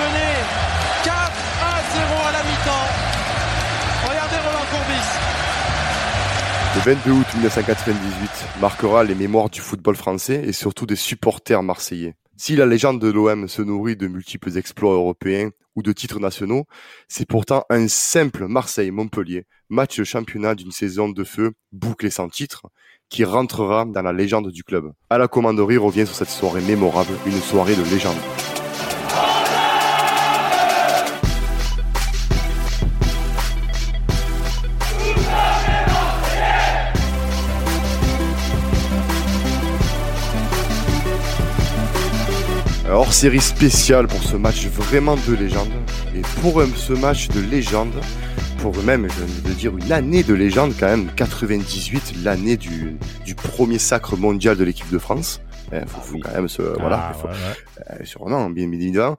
mené 4 à 0 à la mi-temps. Regardez Roland Courbis. Le 22 août 1998 marquera les mémoires du football français et surtout des supporters marseillais. Si la légende de l'OM se nourrit de multiples exploits européens ou de titres nationaux, c'est pourtant un simple Marseille-Montpellier, match de championnat d'une saison de feu bouclé sans titre, qui rentrera dans la légende du club. À la commanderie revient sur cette soirée mémorable, une soirée de légende. Hors série spéciale pour ce match vraiment de légende. Et pour ce match de légende, pour même, je viens de dire, une année de légende quand même, 98, l'année du, du premier sacre mondial de l'équipe de France. Il eh, faut, quand même se, voilà, ah, sûrement, bien évidemment.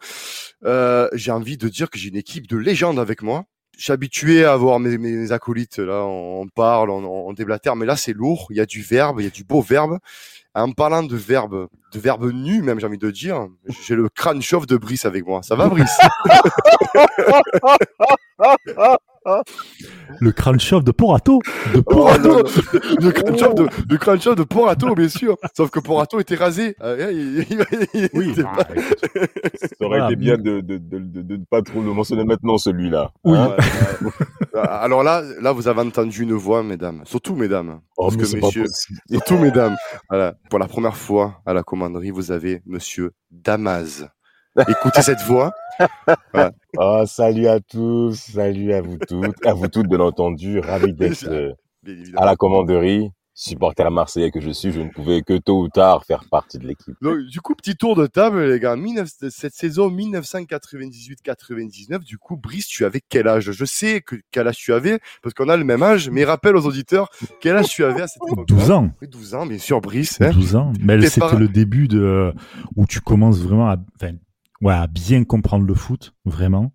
Euh, j'ai envie de dire que j'ai une équipe de légende avec moi. Je suis habitué à voir mes, mes acolytes, là, on, parle, on, on déblatère, mais là, c'est lourd, il y a du verbe, il y a du beau verbe. En parlant de verbes, de verbes nus même, j'ai envie de dire, j'ai le crâne chauve de Brice avec moi. Ça va, Brice? Le chauve de Porato De oh, Porato Le crâne chauve de, le de Porato, bien sûr. Sauf que Porato était rasé. Ah, oui, bah, ça aurait été bien de ne pas trop le mentionner maintenant, celui-là. Oui. Hein Alors là, là, vous avez entendu une voix, mesdames. Surtout, mesdames. Oh, parce que, messieurs, surtout, mesdames. Voilà. Pour la première fois à la commanderie, vous avez monsieur Damas. Écoutez cette voix. Oh, salut à tous, salut à vous toutes, à vous toutes bien entendu, ravi d'être euh, à la commanderie. Supporter marseillais que je suis, je ne pouvais que tôt ou tard faire partie de l'équipe. Du coup, petit tour de table, les gars. cette saison 1998-99, du coup, Brice, tu avais quel âge? Je sais que quel âge tu avais, parce qu'on a le même âge, mais rappelle aux auditeurs quel âge tu avais à cette époque. 12 ans. Oui, 12 ans, bien sûr, Brice. 12 hein. ans. Mais c'était le début de où tu commences vraiment à, ouais, à bien comprendre le foot, vraiment.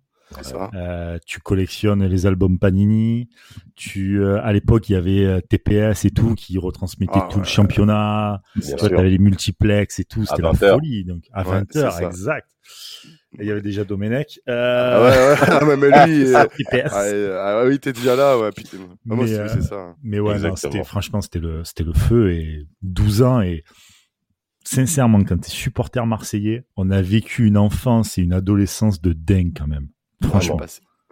Euh, tu collectionnes les albums Panini. Tu, euh, à l'époque, il y avait euh, TPS et tout qui retransmettait ah, tout le championnat. Tu avais les multiplex et tout. C'était la folie. Donc, à 20 h exact. Et il y avait déjà Domenech. Euh... Ah ouais, ouais. Ah, mais lui, ah, TPS. Ah, oui, t'es déjà là, ouais. Putain. moi, c'est ça. Mais ouais, c'était, franchement, c'était le, c'était le feu et 12 ans et, sincèrement, quand t'es supporter marseillais, on a vécu une enfance et une adolescence de dingue quand même. Franchement.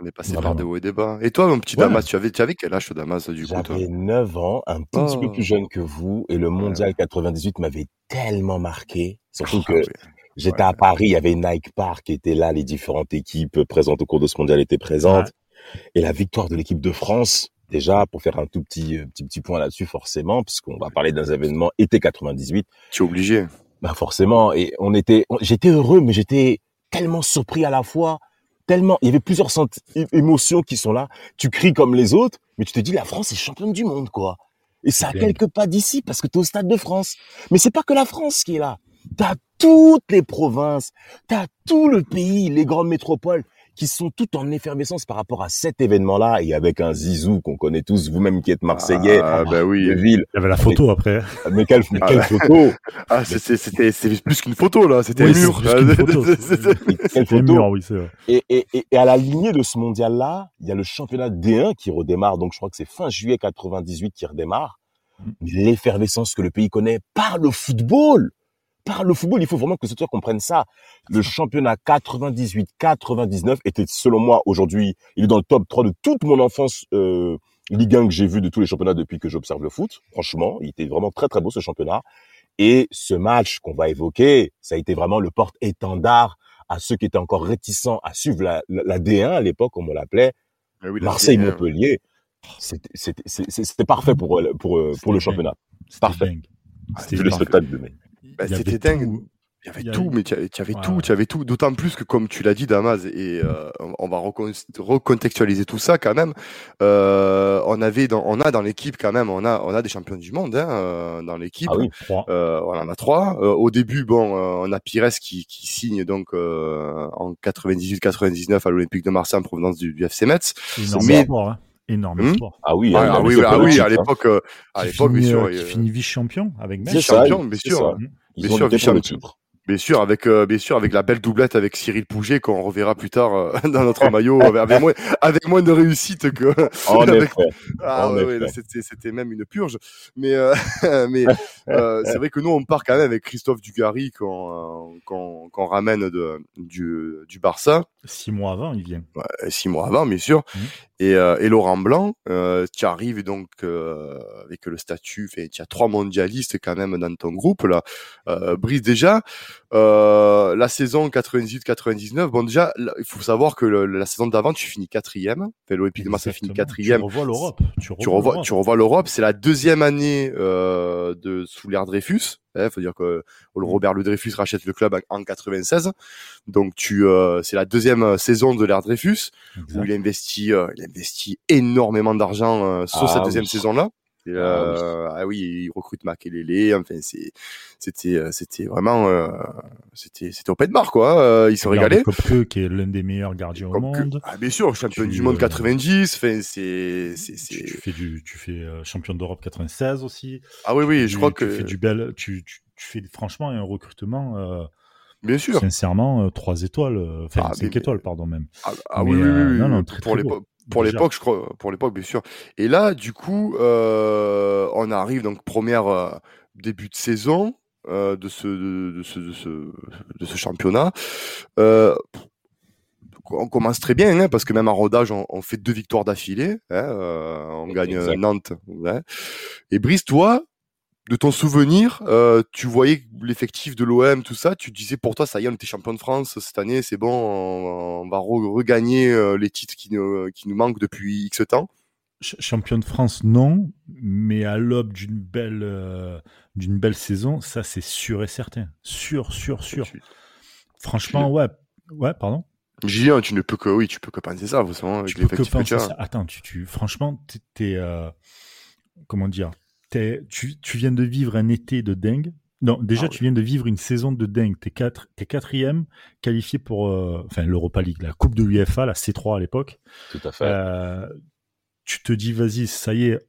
on est passé par des hauts et des bas. Et toi, mon petit Damas, tu avais, tu avais quel âge, Damas, du coup J'avais 9 ans, un petit peu oh. plus jeune que vous, et le Mondial 98 m'avait tellement marqué. Surtout ah que j'étais à Paris, il y avait Nike Park qui était là, les différentes équipes présentes au cours de ce Mondial étaient présentes. Et la victoire de l'équipe de France, déjà, pour faire un tout petit, euh, petit, petit point là-dessus, forcément, puisqu'on va parler d'un événement été 98. Tu es obligé. Bah, forcément. Et on était, j'étais heureux, mais j'étais tellement surpris à la fois tellement, il y avait plusieurs émotions qui sont là. Tu cries comme les autres, mais tu te dis la France est championne du monde, quoi. Et ça a quelques pas d'ici parce que tu es au stade de France. Mais c'est pas que la France qui est là. T'as toutes les provinces, t'as tout le pays, les grandes métropoles qui sont toutes en effervescence par rapport à cet événement-là et avec un Zizou qu'on connaît tous, vous-même qui êtes Marseillais, ah, bah oui. ville. Il y avait la photo après. Mais quelle, ah, quelle photo Ah, c'était c'est plus qu'une photo là, c'était oui, un mur. Quelle photo mur, oui, c'est vrai. Et, et, et, à la lignée de ce mondial-là, il y a le championnat D1 qui redémarre, donc je crois que c'est fin juillet 98 qui redémarre. l'effervescence que le pays connaît par le football. Par le football, il faut vraiment que ce toi comprenne ça. Le championnat 98-99 était, selon moi, aujourd'hui, il est dans le top 3 de toute mon enfance euh, Ligue 1 que j'ai vu de tous les championnats depuis que j'observe le foot. Franchement, il était vraiment très très beau ce championnat. Et ce match qu'on va évoquer, ça a été vraiment le porte-étendard à ceux qui étaient encore réticents à suivre la, la, D1 à l'époque, comme on l'appelait, ah Marseille-Montpellier. C'était parfait pour, pour, pour le championnat. Parfait. C'était le spectacle de mai. Bah, c'était dingue. Il y avait tout, mais tu avais, tout, tu avais tout. D'autant plus que, comme tu l'as dit, Damas, et euh, on va recontextualiser tout ça quand même. Euh, on avait, dans, on a dans l'équipe quand même, on a, on a des champions du monde hein, euh, dans l'équipe. Ah oui, euh, on en a trois. Euh, au début, bon, on a Pires qui, qui signe donc en 98-99 à l'Olympique de Marseille en provenance du, du FC Metz. Mais, hein. Énorme hmm sport. Ah oui, ah, oui, ah oui, à l'époque, à l'époque, bien sûr, qui finit vice-champion avec Metz. Vice-champion, bien sûr. Bien sûr, vice-champion. Bien sûr, avec euh, bien sûr avec la belle doublette avec Cyril Pouget qu'on reverra plus tard euh, dans notre maillot avec, moins avec moins de réussite que. En avec... Ah ouais, c'était c'était même une purge. Mais euh, mais c'est vrai que nous on part quand même avec Christophe Dugarry qu'on qu'on qu'on ramène de du du Barça. Six mois avant, il vient. Ouais, six mois avant, bien sûr. Mmh. Et, et Laurent Blanc, tu arrives donc avec le statut, tu as trois mondialistes quand même dans ton groupe là. Brice déjà. Euh, la saison 98-99, bon déjà, il faut savoir que la saison d'avant, tu finis quatrième. L'Olympique de Marseille finit quatrième. Tu revois l'Europe. Tu, revois, tu revois l'Europe. C'est la deuxième année euh, de sous l'ère Dreyfus. Il faut dire que mm. Robert Le Dreyfus rachète le club en 96. Donc tu, euh, c'est la deuxième saison de l'ère Dreyfus où il investit, euh, il investit énormément d'argent euh, sur ah cette deuxième saison-là. Ah, euh, ah, oui. il recrute Makelele. Enfin, c'était, euh, c'était vraiment, euh, c'était, c'était open bar quoi. Euh, il se régalait. Kopke, qui est l'un des meilleurs gardiens au monde. Ah, bien sûr, champion du monde 90. Enfin, c'est. Tu, fais du, tu fais champion d'Europe 96 aussi. Ah oui, oui, je crois que. Tu fais du bel, tu, tu, tu fais franchement un recrutement. Bien sûr. Sincèrement, 3 étoiles, enfin ah, 5 étoiles, pardon même. Ah, ah oui, oui, oui, non, non, très, pour, très pour l'époque, je crois, pour l'époque, bien sûr. Et là, du coup, euh, on arrive donc première euh, début de saison euh, de, ce, de, ce, de, ce, de ce championnat. On commence très bien, hein, parce que même en rodage, on, on fait deux victoires d'affilée. Hein, on gagne Nantes. Ouais. Et Brice, toi, de ton souvenir, euh, tu voyais l'effectif de l'OM, tout ça, tu disais pour toi, ça y est, on était champion de France cette année, c'est bon, on, va regagner euh, les titres qui, nous, qui nous manquent depuis X temps. Champion de France, non, mais à l'aube d'une belle, euh, d'une belle saison, ça c'est sûr et certain. Sûr, sûr, sûr. Franchement, ouais, ouais, pardon. Julien, tu ne peux que, oui, tu peux que penser ça, vous savez, avec l'effectif que, tu as. Attends, tu, tu, franchement, t'es, comment dire, tu, tu, viens de vivre un été de dingue. Non, déjà, ah tu viens de vivre une saison de dingue. T'es quatre, es quatrième, qualifié pour, euh, enfin, l'Europa League, la Coupe de l'UEFA, la C3 à l'époque. Tout à fait. Euh, tu te dis, vas-y, ça y est,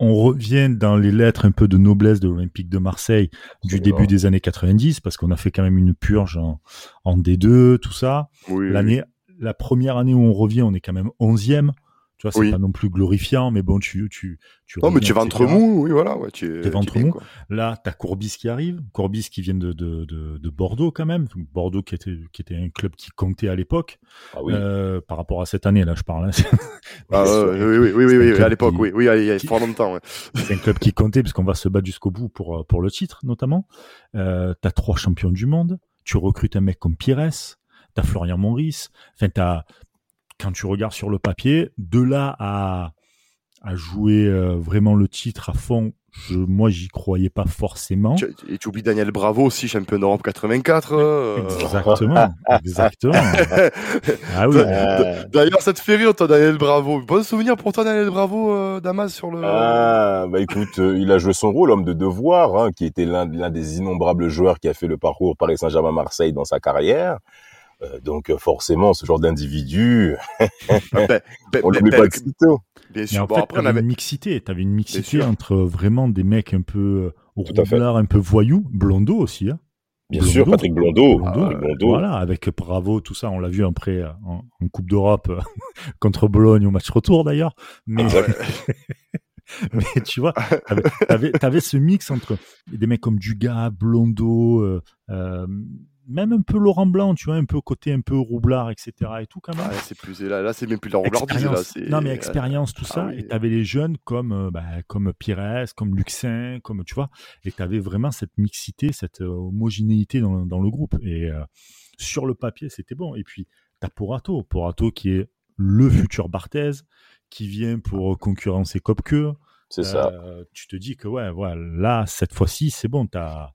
on revient dans les lettres un peu de noblesse de l'Olympique de Marseille du début des années 90, parce qu'on a fait quand même une purge en, en D2, tout ça. L'année, la première année où on revient, on est quand même onzième c'est pas non plus glorifiant, mais bon, tu, tu, tu. Non, mais tu es ventre mou, oui, voilà, ouais, tu es ventre mou. Là, t'as Courbis qui arrive, Courbis qui vient de, de, de, de, Bordeaux quand même, Bordeaux qui était, qui était un club qui comptait à l'époque, ah oui. euh, par rapport à cette année, là, je parle. Hein. ah, oui, oui, oui, oui, oui, à l'époque, oui, oui, il y a fort longtemps. Ouais. C'est un club qui comptait puisqu'on va se battre jusqu'au bout pour, pour le titre, notamment. Euh, t'as trois champions du monde, tu recrutes un mec comme Pires, t'as Florian Maurice, enfin, t'as, quand tu regardes sur le papier, de là à, à jouer euh, vraiment le titre à fond, je, moi j'y croyais pas forcément. Et tu oublies Daniel Bravo aussi, champion d'Europe 84. Euh. Exactement, exactement. ah oui. D'ailleurs, ça te fait rire, toi, Daniel Bravo. Bon souvenir pour toi, Daniel Bravo, euh, Damas, sur le. Ah, bah écoute, il a joué son rôle, homme de devoir, hein, qui était l'un des innombrables joueurs qui a fait le parcours Paris Saint-Germain-Marseille dans sa carrière. Euh, donc euh, forcément, ce genre d'individu, ah, ben, ben, on l'oublie ben, pas de sitôt. Bien sûr. en fait, t'avais avait... une mixité, t'avais une mixité entre vraiment des mecs un peu roublards, un peu voyous, Blondeau aussi, hein. Bien sûr, Patrick Blondeau. Blondeau, Voilà, avec Bravo, tout ça, on l'a vu après en, Coupe d'Europe contre Bologne au match retour d'ailleurs. Mais, ah mais tu vois, t'avais, avais, ce mix entre des mecs comme Dugas, Blondo, euh, euh, même un peu Laurent Blanc, tu vois, un peu côté un peu roublard, etc. et tout quand même. c'est plus là, là c'est même plus la roublardise là. Non mais expérience tout ça. Ah et t'avais les jeunes comme euh, bah, comme Pires, comme Luxin, comme tu vois, et t'avais vraiment cette mixité, cette homogénéité dans, dans le groupe. Et sur le papier, c'était bon. Et puis t'as Porato, Porato qui est le futur Barthez, qui vient pour concurrencer Kopke. C'est ça. Euh, tu te dis que ouais, voilà, là, cette fois-ci, c'est bon, tu as,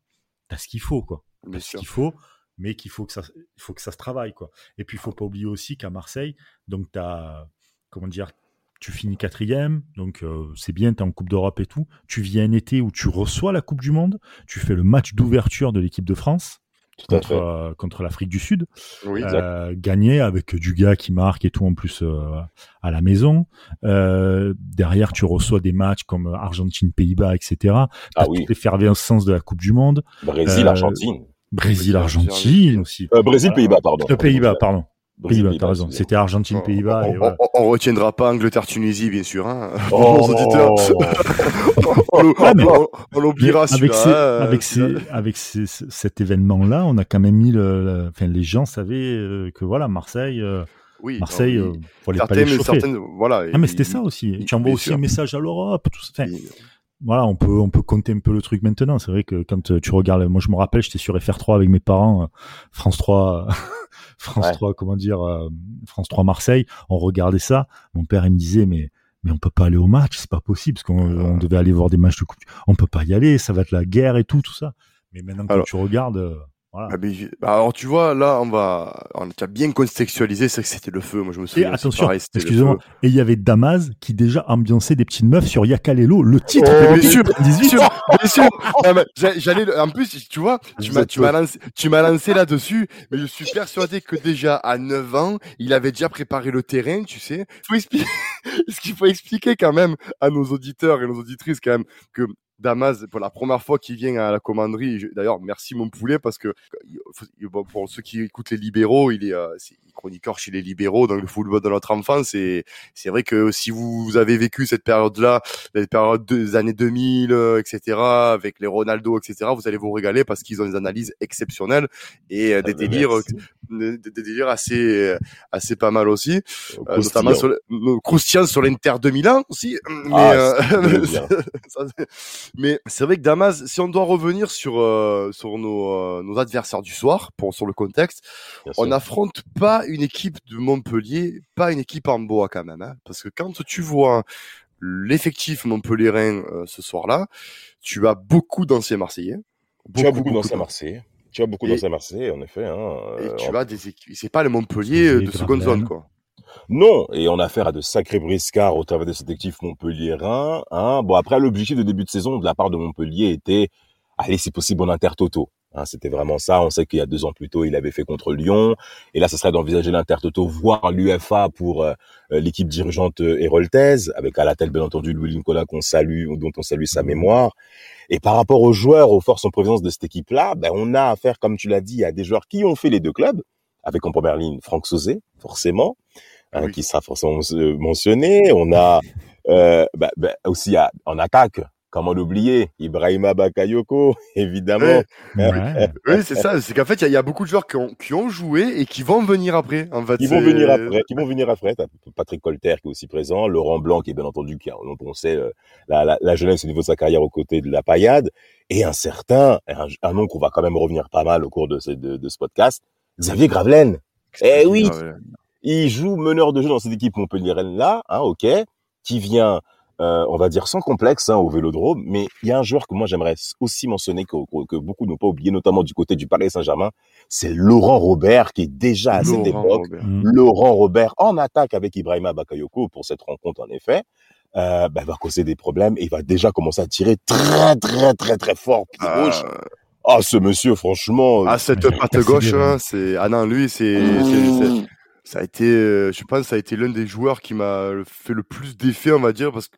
ce qu'il faut, quoi. Ce qu'il faut, mais qu'il faut que ça, faut que ça se travaille, quoi. Et puis, il faut pas oublier aussi qu'à Marseille, donc tu as, comment dire, tu finis quatrième, donc euh, c'est bien, tu es en Coupe d'Europe et tout. Tu viens un été où tu reçois la Coupe du Monde, tu fais le match d'ouverture de l'équipe de France contre, euh, contre l'Afrique du Sud. Oui, euh, gagné avec du gars qui marque et tout en plus euh, à la maison. Derrière, tu reçois des matchs comme Argentine, Pays-Bas, etc. Ah oui. Toute l'effervescence de la Coupe du Monde. Brésil, Argentine. Brésil, Argentine aussi. Brésil, Pays-Bas, pardon. Pays-Bas, pardon. Pays-Bas, t'as raison. C'était Argentine, Pays-Bas. On, on, retiendra pas Angleterre, Tunisie, bien sûr. Hein. Oh. auditeurs. on, l'oubliera avec, ces, hein, avec, ces, avec ces, cet événement-là, on a quand même mis le, enfin, les gens savaient euh, que voilà, Marseille. Euh, oui, Marseille, euh, fallait pas les certaines, voilà. Ah, mais c'était ça aussi. Tu envoies aussi un message à l'Europe, tout ça. Enfin, voilà, on peut, on peut compter un peu le truc maintenant. C'est vrai que quand tu regardes, moi je me rappelle, j'étais sur FR3 avec mes parents, France 3, France 3, comment dire, euh, France 3 Marseille, on regardait ça. Mon père, il me disait, mais, mais on peut pas aller au match, c'est pas possible, parce qu'on devait aller voir des matchs de coupe. On peut pas y aller, ça va être la guerre et tout, tout ça. Mais maintenant, quand tu regardes, euh, voilà. Ah, bah, alors tu vois, là, on va, on a bien contextualisé, c'est que c'était le feu. Moi, je me souviens. Et attention, excusez-moi. Et il y avait Damas qui déjà ambiançait des petites meufs sur Yakalelo, le titre. Oh, bien sûr, bien sûr, bien sûr. J'allais, en plus, tu vois, tu m'as, tu m'as lancé, tu m'as lancé là-dessus, mais je suis persuadé que déjà à 9 ans, il avait déjà préparé le terrain, tu sais. Faut expliquer, ce qu'il faut expliquer quand même à nos auditeurs et nos auditrices quand même que Damas, pour la première fois qu'il vient à la commanderie, d'ailleurs, merci mon poulet, parce que pour ceux qui écoutent les libéraux, il est, euh, chroniqueur chez les libéraux, dans le football de notre enfance. Et c'est vrai que si vous avez vécu cette période-là, la période des années 2000, etc., avec les Ronaldo, etc., vous allez vous régaler parce qu'ils ont des analyses exceptionnelles et euh, des ah, délires, des, délires assez, assez pas mal aussi. Euh, notamment sur, croustillant sur l'Inter 2001 aussi. Mais, ah, euh, mais c'est vrai que Damas, si on doit revenir sur, sur nos, nos adversaires du soir, pour, sur le contexte, on n'affronte pas une équipe de Montpellier, pas une équipe en bois quand même. Hein, parce que quand tu vois l'effectif montpellierin euh, ce soir-là, tu as beaucoup d'anciens Marseillais. tu as beaucoup d'anciens Marseillais. Tu as beaucoup d'anciens Marseillais, en effet. Hein, et euh, tu as des équipes. C'est pas le Montpellier de seconde zone, quoi. Non, et on a affaire à de sacrés briscards au travers de cet effectif montpelliérain. Hein. Bon, après, l'objectif de début de saison de la part de Montpellier était, allez, c'est possible, en intertoto. Hein, c'était vraiment ça. On sait qu'il y a deux ans plus tôt, il avait fait contre Lyon. Et là, ce serait d'envisager l'Intertoto, voire l'UFA pour euh, euh, l'équipe dirigeante euh, héroltaise, avec à la tête, bien entendu, Louis Nicolas, qu'on salue, dont on salue sa mémoire. Et par rapport aux joueurs, aux forces en provenance de cette équipe-là, ben, on a affaire, comme tu l'as dit, à des joueurs qui ont fait les deux clubs, avec en première ligne Franck Sauzé, forcément, hein, qui sera forcément mentionné. On a euh, ben, ben, aussi en attaque Comment l'oublier? Ibrahima Bakayoko, évidemment. oui, c'est ça. C'est qu'en fait, il y, a beaucoup de joueurs qui ont, qui ont joué et qui vont venir après. En fait, ils vont venir après. Qui vont venir après. Patrick Colter qui est aussi présent, Laurent Blanc qui est bien entendu qui a, dont on sait euh, la, la, la, jeunesse au niveau de sa carrière aux côtés de la paillade, et un certain, un, nom qu'on va quand même revenir pas mal au cours de ce, de, de ce podcast, Xavier Gravelaine. Eh oui, il joue meneur de jeu dans cette équipe Montpellier là, hein, ok, qui vient euh, on va dire sans complexe hein, au Vélodrome. Mais il y a un joueur que moi j'aimerais aussi mentionner que, que beaucoup n'ont pas oublié, notamment du côté du Paris Saint-Germain, c'est Laurent Robert qui est déjà à cette époque mmh. Laurent Robert en attaque avec Ibrahima Bakayoko pour cette rencontre en effet. Euh, bah, va causer des problèmes et il va déjà commencer à tirer très très très très fort pied ah. gauche. Ah, ce monsieur, franchement. Ah, cette patte gauche, hein, c'est. Ah non, lui, c'est. Ça a été, euh, je pense, ça a été l'un des joueurs qui m'a fait le plus d'effet, on va dire, parce que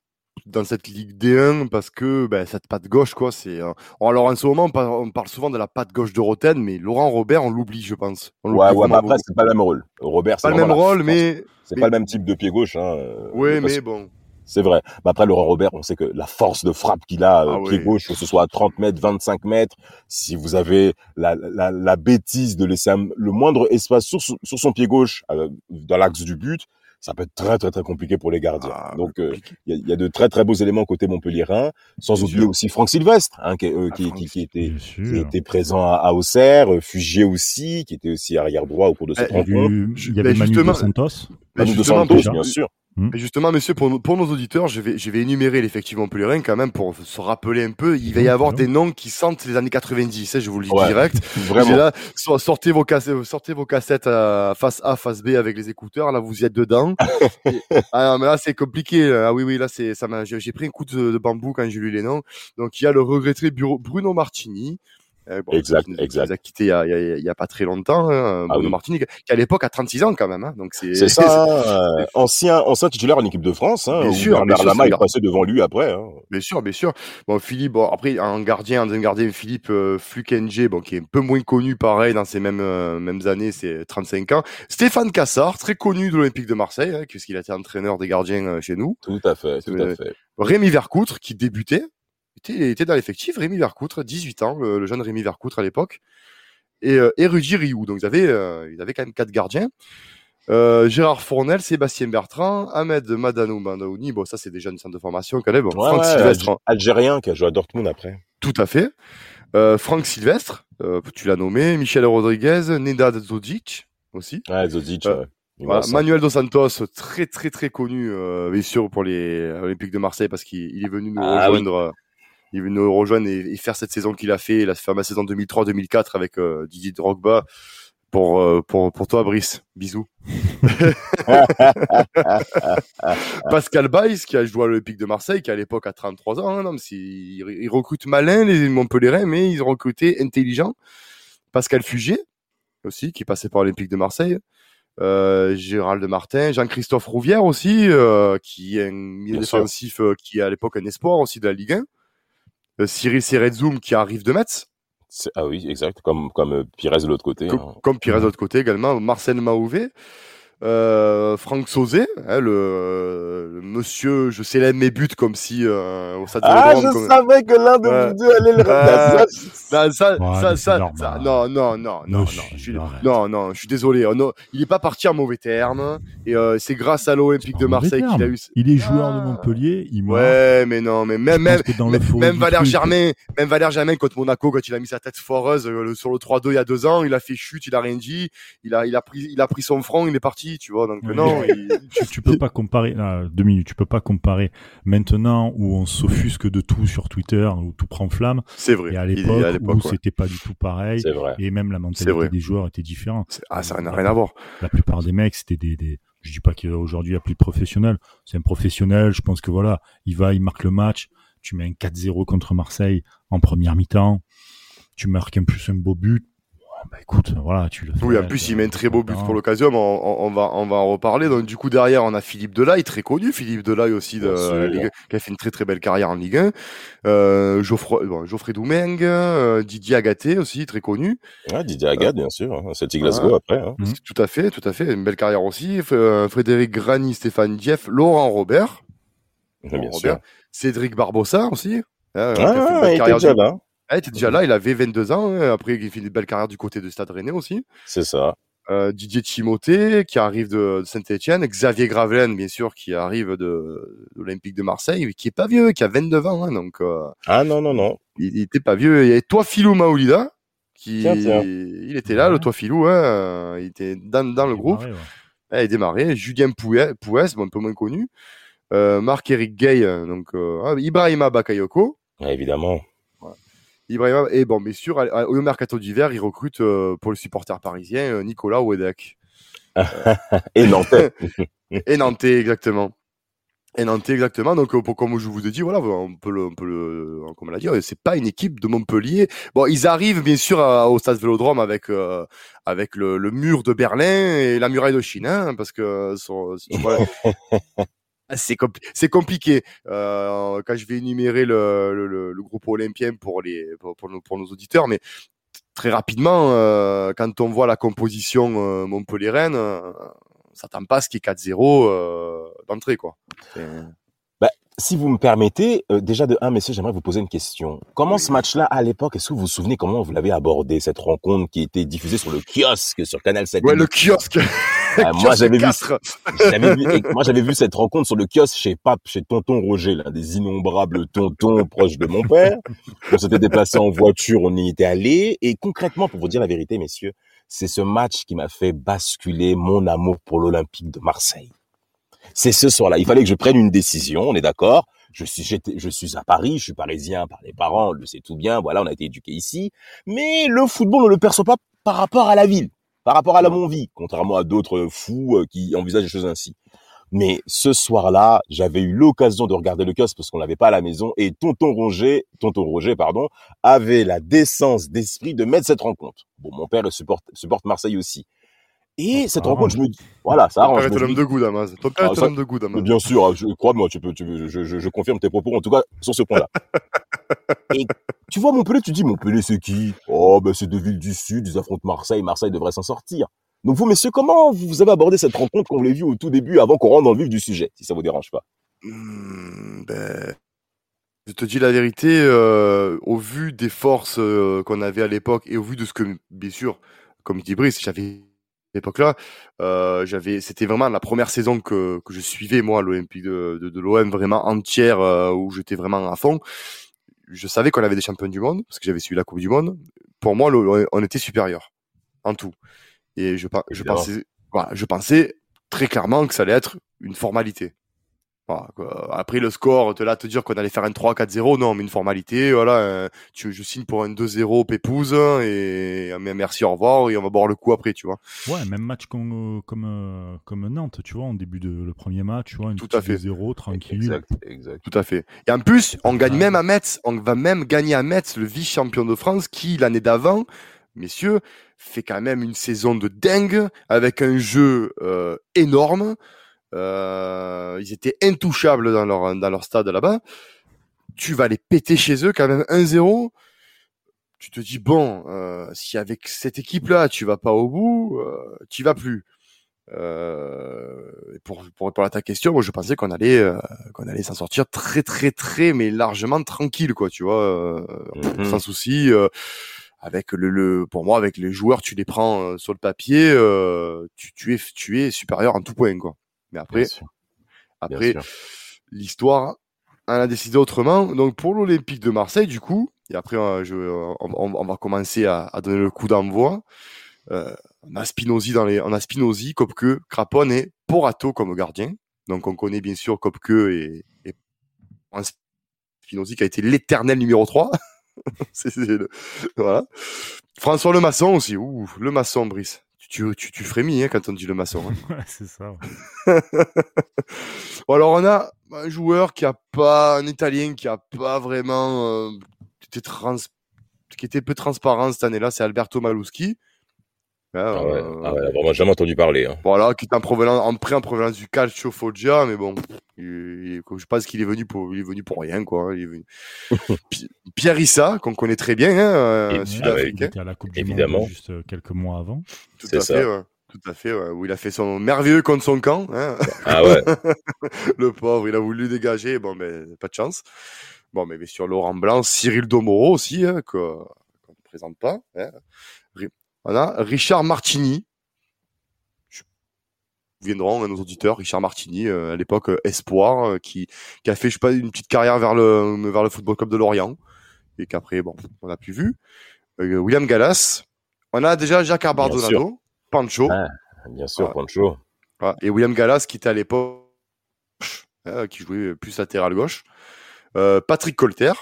dans cette Ligue D1 parce que ben, cette patte gauche quoi c'est alors en ce moment on parle, souvent de la patte gauche de Roten mais Laurent Robert on l'oublie je pense. Ouais ouais mais après c'est pas le même rôle. Robert c'est pas le même rôle mais c'est pas le même type de pied gauche hein ouais mais bon. C'est vrai. Mais après, Laurent Robert, on sait que la force de frappe qu'il a, ah pied gauche, que ce soit à 30 mètres, 25 mètres, si vous avez la, la, la bêtise de laisser le moindre espace sur, sur son pied gauche dans l'axe du but, ça peut être très très très compliqué pour les gardiens. Ah, Donc euh, il y, a, y, a, de très très beaux éléments côté Montpellierin, sans oublier aussi Franck Sylvestre, hein, qui, euh, ah, qui, qui, qui, était qui était présent à, à Auxerre, euh, Fugier aussi, qui était aussi arrière droit au cours de cette rencontre. Il y avait Manu Dos Santos. Manu Dos Santos, bien sûr. Hmm. justement, monsieur, pour, pour nos auditeurs, je vais, je vais énumérer l'effectif Montpellierin quand même pour se rappeler un peu. Il va y avoir des noms qui sentent les années 90, hein, je vous le dis direct. Vraiment. Là, sortez vos cassettes, sortez vos cassettes euh, face A, face B avec les écouteurs. Là, vous y êtes dedans. ah, mais là, c'est compliqué. Ah oui, oui, là, c'est, ça m'a, j'ai pris un coup de, de, bambou quand j'ai lu les noms. Donc, il y a le regretté Bruno Martini, euh, exact, exact. Il a quitté il y a, il y a, pas très longtemps, hein, ah Bruno Martini, qui à l'époque a 36 ans quand même. Hein, donc c'est. C'est ça, euh, ancien, ancien titulaire en équipe de France. Hein, bien sûr, Bernard Lama est passé devant lui après. Hein. Bien sûr, bien sûr. Bon, Philippe, bon, après un gardien, un gardien, Philippe euh, bon, qui est un peu moins connu, pareil, dans ces mêmes euh, mêmes années, c'est 35 ans. Stéphane Cassard, très connu de l'Olympique de Marseille, hein, puisqu'il a été entraîneur des gardiens chez nous. Tout à fait, tout à fait. Rémi Vercoutre, qui débutait, était, était dans l'effectif, Rémi Vercoutre, 18 ans, le, jeune Rémi Vercoutre à l'époque, et, euh, et Rudy Rioux. Donc ils avaient, euh, ils avaient quand même quatre gardiens. Euh, Gérard Fournel, Sébastien Bertrand, Ahmed Madanou Mandaouni, bon ça c'est déjà une centre de formation quand même. Franck Sylvestre, algérien qui a joué à Dortmund après. Tout à fait. Euh, Franck Sylvestre, euh, tu l'as nommé, Michel Rodriguez, Nedad Zodic aussi. Ouais. Euh, voilà, Manuel Dos Santos, très très très connu, euh, bien sûr pour les Olympiques de Marseille parce qu'il est venu nous ah rejoindre il veut nous rejoindre et, faire cette saison qu'il a fait, la fameuse saison 2003-2004 avec euh, Didier Drogba. Pour, euh, pour, pour toi, Brice. Bisous. Pascal Baïs, qui a joué à l'Olympique de Marseille, qui à l'époque a 33 ans. Hein, non, il, il recrute malin, les Montpellierin, mais ils ont recruté intelligent. Pascal Fugé, aussi, qui passait par l'Olympique de Marseille. Euh, Gérald Martin, Jean-Christophe Rouvière aussi, euh, qui est un milieu défensif euh, qui est à l'époque un espoir aussi de la Ligue 1. Euh, Cyril Serezzoum qui arrive de Metz. Ah oui, exact, comme, comme euh, Pires de l'autre côté. Comme, hein. comme Pires de l'autre côté également, Marcel Maouvé. Euh, Franck Sauzé, hein, le, le, monsieur, je célèbre mes buts comme si euh, au stade Ah, je comme... savais que l'un de vous deux allait le euh, ça, ça, ça, ça, ça, non, non, non, non, non, je suis, non, non, je suis désolé. Oh, non, il est pas parti en mauvais terme et euh, c'est grâce à l'Olympique de Marseille qu'il a eu. Il est joueur de Montpellier, il Ouais, mais non, mais même, même, même, Valère Germain, même Valère Germain contre Monaco quand il a mis sa tête foreuse euh, sur le 3-2 il y a deux ans, il a fait chute, il a rien dit, il a, il a pris, il a pris son front, il est parti tu vois. Donc non, tu, peux pas comparer. deux minutes, tu peux pas comparer maintenant où on s'offusque de tout sur Twitter, où tout prend flamme. C'est vrai. Et à l'époque où c'était pas du tout pareil. Vrai. Et même la mentalité des joueurs était différente. Ah, ça n'a rien à voir. La plupart des mecs, c'était des, des je dis pas qu'aujourd'hui il y a plus de professionnels. C'est un professionnel. Je pense que voilà, il va, il marque le match. Tu mets un 4-0 contre Marseille en première mi-temps. Tu marques un plus un beau but bah écoute, voilà, tu le fais. Oui, en plus, il met un très beau but pour l'occasion. On, on, va, on va en reparler. Donc, du coup, derrière, on a Philippe Delaye, très connu. Philippe Delaye aussi, de, Ligue, qui a fait une très très belle carrière en Ligue 1. Euh, Geoffroy, bon, Geoffrey Doumeng, euh, Didier Agaté aussi, très connu. Ouais, Didier Agathe, bien sûr. Hein. C'est Glasgow après. Hein. Mhm. Tout à fait, tout à fait. Une belle carrière aussi. Euh, Frédéric Grani, Stéphane Dieff, Laurent Robert. bien sûr. Cédric Barbossa aussi. Hein, ah, il était déjà là. Il était déjà là, il avait 22 ans. Hein. Après, il fait une belle carrière du côté de Stade Rennais aussi. C'est ça. Euh, Didier Timothée, qui arrive de, Saint-Etienne. Xavier Gravelaine, bien sûr, qui arrive de, l'Olympique de Marseille, qui est pas vieux, qui a 29 ans. Hein, donc, euh, ah non, non, non. Il, il, était pas vieux. Il y avait toi, Philou Maoulida, qui il était là, le toi, Philou. Hein, il était dans, dans le groupe. il démarrait. Julien Pouès, bon, un peu moins connu. Euh, Marc-Éric Gay, donc euh, ah, Ibrahima Bakayoko. évidemment. Ibrahima, et bon, bien sûr, au mercato d'hiver, il recrute euh, pour le supporter parisien euh, Nicolas Wedek. et Nantais. et Nantais, exactement. Et Nantais, exactement. Donc, euh, pour, comme je vous ai dit, voilà, on peut le, on peut le, comment l'a dire, c'est pas une équipe de Montpellier. Bon, ils arrivent bien sûr au stade Vélodrome avec avec le, le, mur de Berlin et la muraille de Chine, hein, parce que c'est c'est compliqué. Euh, quand je vais énumérer le, le, le, groupe olympien pour les pour, nos, pour nos auditeurs, mais très rapidement, euh, quand on voit la composition euh, Montpellier-Rennes, euh, on s'attend pas à ce qu'il y ait 4-0 euh, d'entrée, quoi. Si vous me permettez, euh, déjà de un, messieurs, j'aimerais vous poser une question. Comment ce match-là, à l'époque, est-ce que vous vous souvenez comment vous l'avez abordé, cette rencontre qui était diffusée sur le kiosque, sur Canal 7 Ouais, le kiosque Moi, j'avais vu, moi, j'avais vu cette rencontre sur le kiosque chez Pape, chez Tonton Roger, l'un des innombrables tontons proches de mon père. On s'était déplacé en voiture, on y était allé. Et concrètement, pour vous dire la vérité, messieurs, c'est ce match qui m'a fait basculer mon amour pour l'Olympique de Marseille. C'est ce soir-là. Il fallait que je prenne une décision, on est d'accord. Je suis, je suis à Paris, je suis parisien par les parents, on le sait tout bien. Voilà, on a été éduqué ici. Mais le football, on ne le perçoit pas par rapport à la ville, par rapport à la mon vie, contrairement à d'autres fous euh, qui envisagent les choses ainsi. Mais ce soir-là, j'avais eu l'occasion de regarder le kiosque parce qu'on l'avait pas à la maison et tonton Roger, tonton Roger, pardon, avait la décence d'esprit de mettre cette rencontre. Bon, mon père supporte, supporte Marseille aussi. Et cette rencontre, je me dis, voilà, ça arrange. Ton père est l'homme de goût, Damas. Ton père est ah, l'homme de goût, Damas. Bien sûr, je, crois-moi, tu peux, tu je, je, je, confirme tes propos, en tout cas, sur ce point-là. et tu vois Montpellier, tu dis, Montpellier, c'est qui? Oh, ben, c'est deux villes du Sud, ils affrontent Marseille, Marseille devrait s'en sortir. Donc vous, messieurs, comment vous avez abordé cette rencontre qu'on l'a vu au tout début, avant qu'on rentre dans le vif du sujet, si ça vous dérange pas? Mmh, ben, je te dis la vérité, euh, au vu des forces euh, qu'on avait à l'époque et au vu de ce que, bien sûr, comme dit Brice, j'avais l'époque-là, euh, j'avais, c'était vraiment la première saison que, que je suivais moi l'Olympique de, de, de l'OM vraiment entière euh, où j'étais vraiment à fond. Je savais qu'on avait des champions du monde parce que j'avais suivi la Coupe du Monde. Pour moi, on était supérieur en tout. Et je, je pensais, voilà, je pensais très clairement que ça allait être une formalité. Après le score, te là te dire qu'on allait faire un 3-4-0, non, mais une formalité, voilà, euh, tu, je signe pour un 2-0 pépouse et merci, au revoir et on va boire le coup après, tu vois. Ouais, même match comme comme euh, comme Nantes, tu vois, en début de le premier match, tu vois, une Tout à fait. 0 tranquille. Exact, exact. Tout à fait. Et en plus, on gagne même à Metz, on va même gagner à Metz, le vice-champion de France qui l'année d'avant, messieurs, fait quand même une saison de dingue avec un jeu euh, énorme. Euh, ils étaient intouchables dans leur, dans leur stade là-bas. Tu vas les péter chez eux quand même 1-0. Tu te dis, bon, euh, si avec cette équipe-là, tu vas pas au bout, euh, tu vas plus. Euh, pour, pour répondre à ta question, moi je pensais qu'on allait euh, qu'on allait s'en sortir très très très mais largement tranquille quoi, tu vois, euh, mm-hmm. sans souci. avec le, le, pour moi avec les joueurs, tu les prends sur le papier, tu, tu es tu es supérieur en tout point quoi. Mais après, après l'histoire en a décidé autrement. Donc pour l'Olympique de Marseille, du coup, et après euh, je, on, va commencer à, donner le coup d'envoi. Euh, on a Spinozzi dans les, on a Spinozzi, Kopke, Crapone et Porato comme gardien. Donc on connaît bien sûr Kopke et, et Spinozzi qui a été l'éternel numéro 3. c'est, voilà. François Le Maçon aussi. Ouh, Le Maçon, Brice tu, tu, tu frémis hein, quand on dit le maçon. Hein. ouais, c'est ça. bon, alors on a un joueur qui a pas, un Italien qui a pas vraiment, euh, été trans, qui était peu transparent cette année-là, c'est Alberto Maluschi. Hein, ah, ouais, euh, ah ouais, vraiment jamais entendu parler. Hein. Voilà, qui est en provenance, en prêt en provenance du Calcio Foggia, mais bon, il, je pense qu'il est venu pour, il est venu pour rien, quoi. Il est venu... Pierre Issa, qu'on connaît très bien, hein, euh, sud-africain. Il à la Coupe du Évidemment. Monde juste euh, quelques mois avant. Tout à ça. fait, ouais. Tout à fait, ouais, où il a fait son merveilleux contre son camp. Hein. Ah ouais. le pauvre, il a voulu dégager, bon, mais pas de chance. Bon, mais sur Laurent Blanc, Cyril Domoro aussi, hein, qu'on ne présente pas. Hein. Voilà, Richard Martini. Je... Viendront nos auditeurs, Richard Martini, euh, à l'époque euh, espoir, euh, qui, qui a fait, je sais pas, une petite carrière vers le vers le Football Club de Lorient, et qu'après, bon, on a plus vu. William Gallas. On a déjà Jacques Arbardonado, Pancho. bien sûr, Pancho. Et William Gallas, qui était à l'époque, qui jouait plus latéral gauche. Patrick Colter.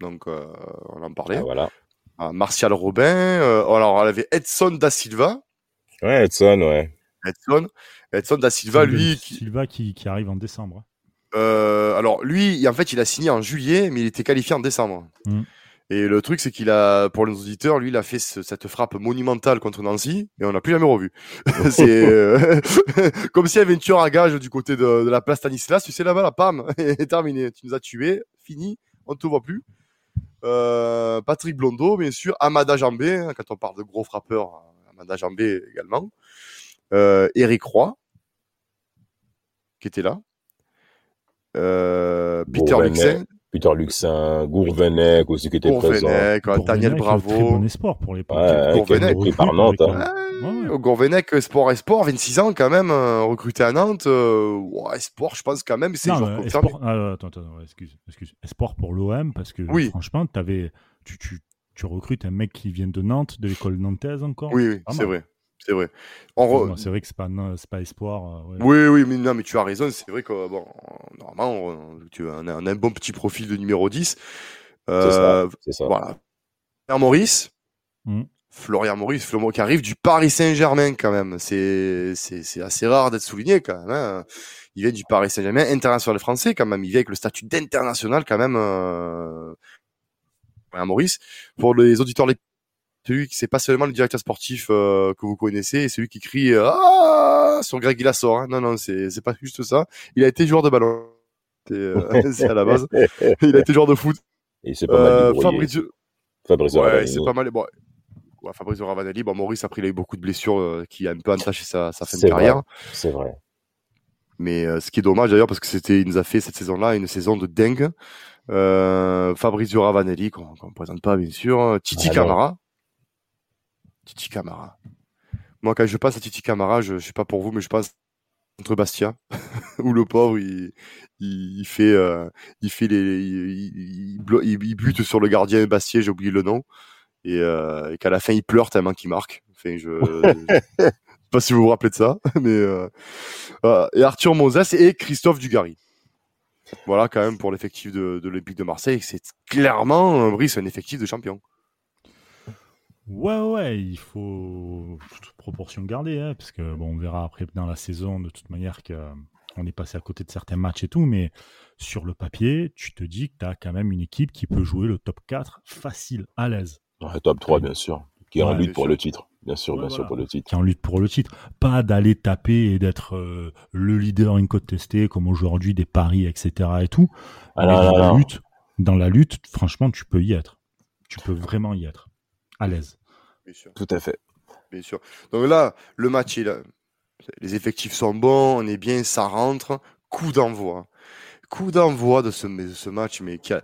Donc, on en parlait. Ah, voilà. Ah, Martial Robin. Euh, alors, elle avait Edson da Silva. Ouais, Edson, ouais. Edson, Edson da Silva, lui. Silva qui, qui arrive en décembre. Euh, alors, lui, en fait, il a signé en juillet, mais il était qualifié en décembre. Mm. Et le truc, c'est qu'il a, pour les auditeurs, lui, il a fait cette frappe monumentale contre Nancy et on n'a plus jamais revu. c'est euh, comme si y avait une tueur à gage du côté de, de la place Stanislas. Tu sais là-bas, la pam, est terminé. Tu nous as tués, fini, on ne te voit plus. Euh, Patrick Blondeau, bien sûr, Amada Jambé, hein, quand on parle de gros frappeurs, euh, Amada Jambé également, euh, Eric Roy, qui était là, Peter Luxin. Peter Luxin, Gourvenec aussi qui était Gourvenec, présent. Daniel Bravo. Très bon espoir pour les ouais, Gourvenec. par Nantes. Hein. Ouais, Gourvenec, Sport Esport, 26 ans quand même, euh, recruté à Nantes. Euh, ouais, Sport, je pense quand même, c'est genre Esport, ah, attends, attends, excuse, excuse. Sport pour l'OM, parce que oui. franchement, avais, tu, tu, tu recrutes un mec qui vient de Nantes, de l'école nantaise encore. Oui, oui c'est vrai. C'est vrai. C'est vrai que c'est pas, pas espoir. Euh, oui, oui, mais non, mais tu as raison. C'est vrai que bon, normalement, tu as un, un, bon petit profil de numéro 10. Euh, c'est ça, Voilà. Florian Maurice. Hmm. Florian Maurice, qui arrive du Paris Saint-Germain quand même. C'est c'est assez rare d'être souligné quand même. Hein. Il vient du Paris Saint-Germain, international français quand même. Il vient avec le statut d'international quand même. Euh... Florian Maurice. Pour les auditeurs les celui qui c'est pas seulement le directeur sportif euh, que vous connaissez, et celui qui crie ah sur Greg Glassor. Hein. Non non, c'est c'est pas juste ça. Il a été joueur de ballon. C'est euh, à la base. Il a été joueur de foot. Et c'est pas mal euh, Fabrizio. Fabrizio ouais, c'est pas mal. Bon, ouais, Fabrizio Ravanelli. Bon, Maurice après il a eu beaucoup de blessures euh, qui a un peu entaché sa, sa fin de carrière. C'est vrai. Mais ce qui est dommage d'ailleurs parce que c'était, il nous a fait cette saison-là une saison de dingue. Fabrizio Ravanelli qu'on ne présente pas bien sûr. Titi ah, Camara. Titi Camara. Moi, quand je passe à Titi Camara, je, ne sais pas pour vous, mais je passe contre Bastia, où le pauvre, il, il, fait, euh, il fait les, il, il, bute sur le gardien Bastia, j'ai oublié le nom, et, euh, et qu'à la fin, il pleure tellement qu'il marque. Enfin, je, je sais pas si vous vous rappelez de ça, mais euh, et Arthur Moses et Christophe Dugarry. Voilà, quand même, pour l'effectif de, de l'Olympique de Marseille, c'est clairement, Brice, un effectif de champion. Ouais, ouais, il faut toute proportion garder, hein, parce que bon, on verra après dans la saison de toute manière qu'on est passé à côté de certains matchs et tout, mais sur le papier, tu te dis que tu as quand même une équipe qui peut jouer le top 4 facile, à l'aise. Ouais, top 3, bien sûr, qui est en lutte pour le titre. Bien sûr, bien sûr, pour le titre. Qui est en lutte pour le titre. Pas d'aller taper et d'être euh, le leader incontesté comme aujourd'hui des paris, etc. et tout. Ah dans, la lutte, dans la lutte, franchement, tu peux y être. Tu peux vraiment y être à l'aise. Tout à fait. Bien sûr. Donc là, le match, il les effectifs sont bons, on est bien, ça rentre. Coup d'envoi. Coup d'envoi de ce, de ce match, mais qui a,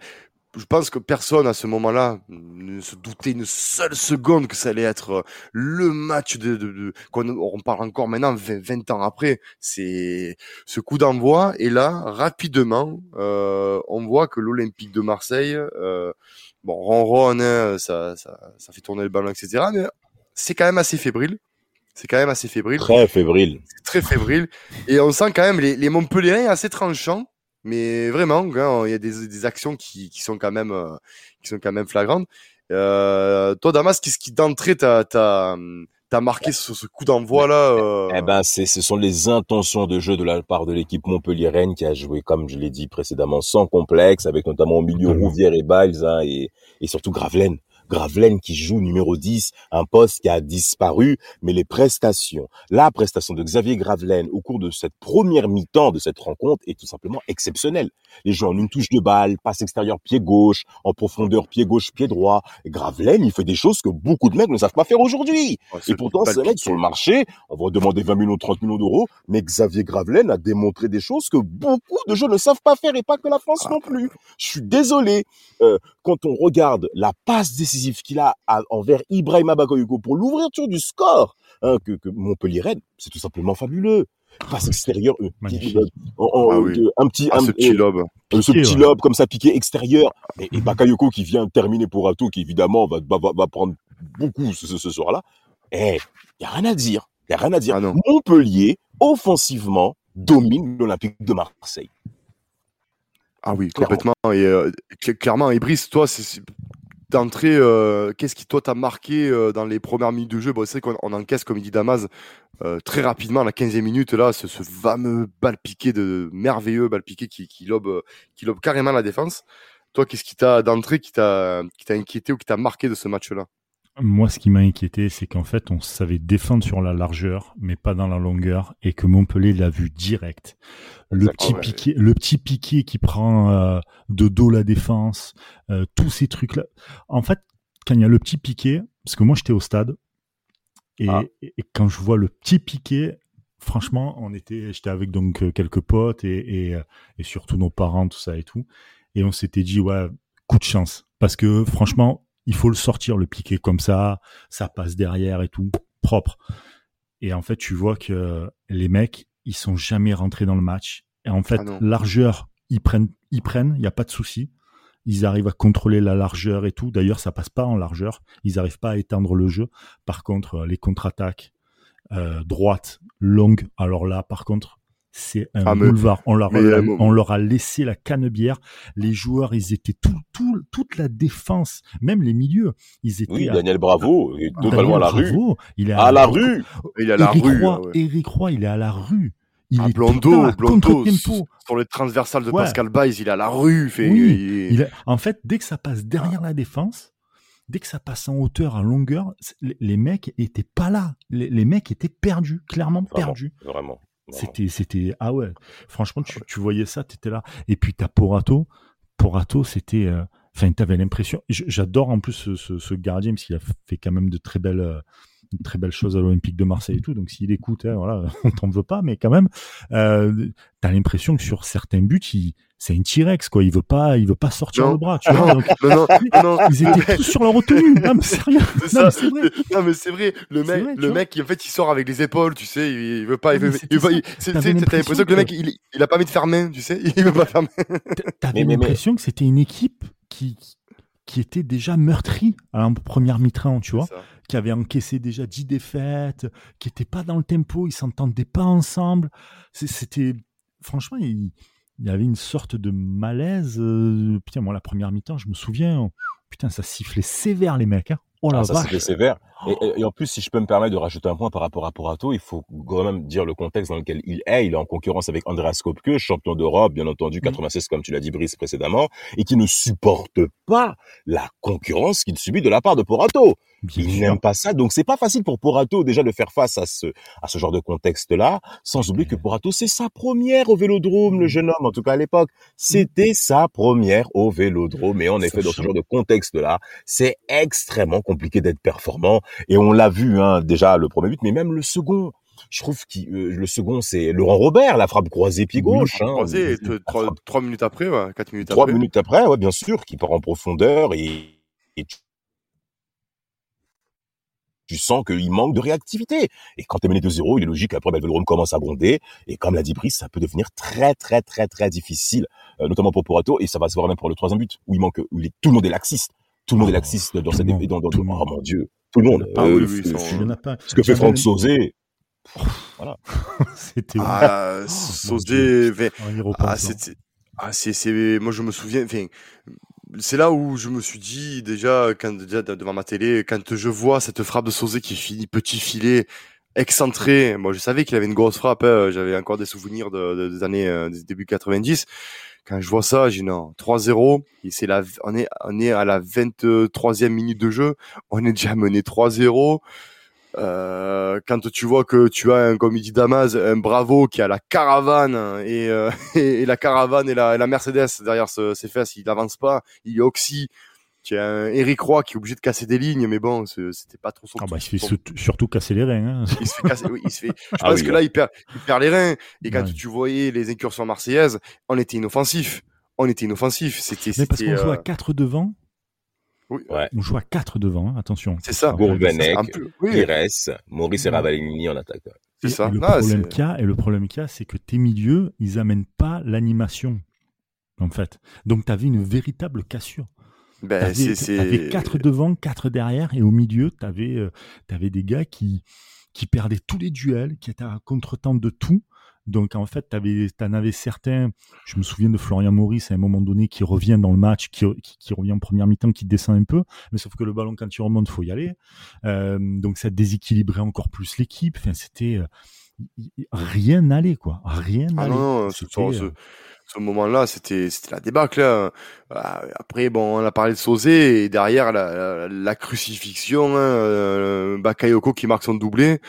je pense que personne à ce moment-là ne se doutait une seule seconde que ça allait être euh, le match de, de, de on, parle encore maintenant 20, ans après c'est ce coup d'envoi et là rapidement euh, on voit que l'Olympique de Marseille euh, bon ronronne hein, ça, ça ça fait tourner le ballon etc mais c'est quand même assez fébrile. C'est quand même assez fébrile. Très fébrile. Très fébrile. Et on sent quand même les, les Montpellierens assez tranchants mais vraiment, il y a des, des actions qui, qui, sont quand même, euh, qui sont quand même flagrantes. Euh, toi, Damas, qu'est-ce qui d'entrée t'a, t'a, t'a marqué sur ce coup d'envoi là euh... Eh ben, c'est, ce sont les intentions de jeu de la part de l'équipe Montpellier-Rennes qui a joué, comme je l'ai dit précédemment, sans complexe, avec notamment au milieu Rouvière et Biles hein, et, et surtout Gravelaine. Gravelaine qui joue numéro 10, un poste qui a disparu, mais les prestations, la prestation de Xavier Gravelaine au cours de cette première mi-temps de cette rencontre est tout simplement exceptionnelle. Les gens en une touche de balle, passe extérieure pied gauche, en profondeur pied gauche, pied droit. Gravelaine, il fait des choses que beaucoup de mecs ne savent pas faire aujourd'hui. et pourtant, ce mec sur le marché, on va demander 20 millions, 30 millions d'euros, mais Xavier Gravelaine a démontré des choses que beaucoup de gens ne savent pas faire et pas que la France ah. non plus. Je suis désolé. Euh, quand on regarde la passe décisive qu'il a envers Ibrahima Bakayoko pour l'ouverture du score hein, que, que Montpellier Rennes, c'est tout simplement fabuleux. Passe extérieur, euh, ah un petit, ah, ce petit lobe, euh, ce petit lobe comme ça piqué extérieur, et, et, Bakayoko qui vient terminer pour Ato, qui évidemment va, va, va prendre beaucoup ce, ce soir-là. Eh, y a rien à dire, y a rien à dire. Ah Montpellier offensivement domine l'Olympique de Marseille. Ah oui, complètement. Et euh, clairement, et Brice, toi, c'est d'entrée, euh, qu'est-ce qui toi t'a marqué euh, dans les premières minutes de jeu? Bon, C'est qu'on encaisse, comme il dit Damas, euh, très rapidement, la 15e minute, là, ce, fameux bal piqué de merveilleux bal piqué qui, qui, lobe, qui lobe carrément la défense. Toi, qu'est-ce qui t'a d'entrée qui t'a inquiété ou qui t'a marqué de ce match-là? Moi, ce qui m'a inquiété, c'est qu'en fait, on savait défendre sur la largeur, mais pas dans la longueur, et que Montpellier l'a vu direct. Le petit piqué, le petit piqué qui prend euh, de dos la défense, euh, tous ces trucs-là. En fait, quand il y a le petit piqué, parce que moi j'étais au stade, et, ah. et, quand je vois le petit piqué, franchement, on était, j'étais avec donc quelques potes et, et, et surtout nos parents, tout ça et tout, et on s'était dit ouais, coup de chance, parce que franchement, il faut le sortir, le piquer comme ça, ça passe derrière et tout, propre. Et en fait, tu vois que les mecs, ils sont jamais rentrés dans le match. Et en fait, ah largeur, ils prennent, ils prennent, il n'y a pas de souci. Ils arrivent à contrôler la largeur et tout. D'ailleurs, ça passe pas en largeur. Ils n'arrivent pas à étendre le jeu. Par contre, les contre-attaques, euh, droite, longue, alors là, par contre, c'est un ah, boulevard. On leur, a, on leur a laissé la canebière. Les joueurs, ils étaient tout, tout, toute la défense, même les milieux, ils étaient. Oui, Daniel Bravo, est totalement à la rue. Il est à, la rue. Il est à la rue. Eric Roy, il est à la rue. Il ah, est Blondeau, Blondeau, sur le transversal de Pascal Baez, il est à la rue. Fait, oui, En fait, dès que ça passe derrière la défense, dès que ça passe en hauteur, en longueur, les, mecs étaient pas là. Les, mecs étaient perdus, clairement perdus. Vraiment. C'était, c'était, ah ouais. Franchement, tu, tu voyais ça, t'étais là. Et puis t'as Porato. Porato, c'était, euh, enfin, t'avais l'impression. J'adore en plus ce, ce, ce, gardien parce qu'il a fait quand même de très belles, une très belle chose à l'Olympique de Marseille et tout. Donc s'il écoute, hein, voilà, on t'en veut pas, mais quand même, euh, t'as l'impression que sur certains buts, il, c'est un T-Rex quoi. Il veut pas, il veut pas sortir le bras. Tu vois, non, non, ils étaient tous sur la retenue. Non mais sérieux. Non, c'est vrai. Non mais c'est vrai. Le mec, le mec, en fait, il sort avec les épaules. Tu sais, il, veut pas. Il veut, t'as l'impression que le mec, il, il a pas mis de faire main. Tu sais, il veut pas faire main. T'avais l'impression que c'était une équipe qui qui était déjà meurtrie en première mi-temps, tu vois, qui avait encaissé déjà 10 défaites, qui était pas dans le tempo, ils s'entendaient pas ensemble. C'était franchement, il, y avait une sorte de malaise. Euh, putain, moi la première mi-temps, je me souviens, putain, ça sifflait sévère les mecs. Hein. Oh la ah, ça sifflait sévère. Et, en plus, si je peux me permettre de rajouter un point par rapport à Porato, il faut quand même dire le contexte dans lequel il est. Il est en concurrence avec Andreas Kopke, champion d'Europe, bien entendu, 96 mm. comme tu l'as dit Brice précédemment, et qui ne supporte pas la concurrence qu'il subit de la part de Porato. il n'aime pas ça, donc c'est pas facile pour Porato déjà de faire face à ce à ce genre de contexte-là. Sans oublier que Porato c'est sa première au Vélodrome, le jeune homme, en tout cas à l'époque, c'était sa première au Vélodrome. Et en effet, dans ce genre de contexte-là, c'est extrêmement compliqué d'être performant. Et on l'a vu hein, déjà le premier but, mais même le second. Je trouve que euh, le second, c'est Laurent Robert, la frappe croisée pied gauche. Hein, croisée, trois, minutes après, ouais, quatre minutes trois après. Trois minutes après, ouais, bien sûr, qui part en profondeur et, tu sens qu'il manque de réactivité. Et quand tu es mené 2-0, il est logique après, ben, le Vélodrome commence à gronder. Et comme l'a dit Brice, ça peut devenir très, très, très, très difficile, euh, notamment pour Porato. Et ça va se voir même pour le troisième but, où il manque, où il est, tout le monde est laxiste. Tout le monde est oh, laxiste dans cette, dans, dans, oh mon Dieu tout le monde. Ah oui, oui, Ce que fait Franck Sauzé. Voilà. c'était. Ah, oh, Sauzé. Ah, c'était. Ah, c'est, c'est, moi je me souviens, c'est là où je me suis dit déjà quand déjà devant ma télé, quand je vois cette frappe de Sauzé qui finit petit filet excentré, moi je savais qu'il avait une grosse frappe, hein, j'avais encore des souvenirs de, des années euh, des début 90 quand je vois ça, j'ai non, 3-0, c'est la, on est, on est à la 23e minute de jeu, on est déjà mené 3-0. Euh, quand tu vois que tu as un, comme il dit Damas, un Bravo qui a la caravane et, euh, et, la caravane et la, la Mercedes derrière ses fesses, il n'avance pas, il oxy tu as un Eric Roy qui est obligé de casser des lignes, mais bon, c'était pas trop son. Ah bah, il se fait surtout casser les reins. Hein. Il se fait casser, oui, il se fait. Je ah pense que là, il perd, il perd les reins. Et quand tu voyais les incursions marseillaises, on était inoffensif. On était inoffensif. C'était. Mais parce qu'on joue à 4 euh, devant. Oui. Ouais. On joue à 4 devant, hein, attention. C'est ça. Gourvenec, oui. Pires, Maurice et Ravalini en attaque. C'est ça. Et le, problème qu'il y a, et le problème qu'il y a, c'est que tes milieux, ils amènent pas l'animation. En fait. Donc, tu avais une véritable cassure. Ben, t'avais, quatre devant, quatre derrière, et au milieu, tu avais, euh, des gars qui, qui perdaient tous les duels, qui étaient à contre-temps de tout. Donc en fait, tu en avais certains, je me souviens de Florian Maurice à un moment donné qui revient dans le match, qui, qui, revient en première mi-temps, qui descend un peu, mais sauf que le ballon quand tu remontes, faut y aller. Euh, donc ça déséquilibrait encore plus l'équipe. Enfin, c'était euh, rien n'allait quoi, rien ah n'allait. non, non, ce moment-là, c'était la débâcle. Hein. Bah, après, bon, on a parlé de Sauzé et derrière la, la, crucifixion, hein, euh, Bakayoko qui marque son doublé,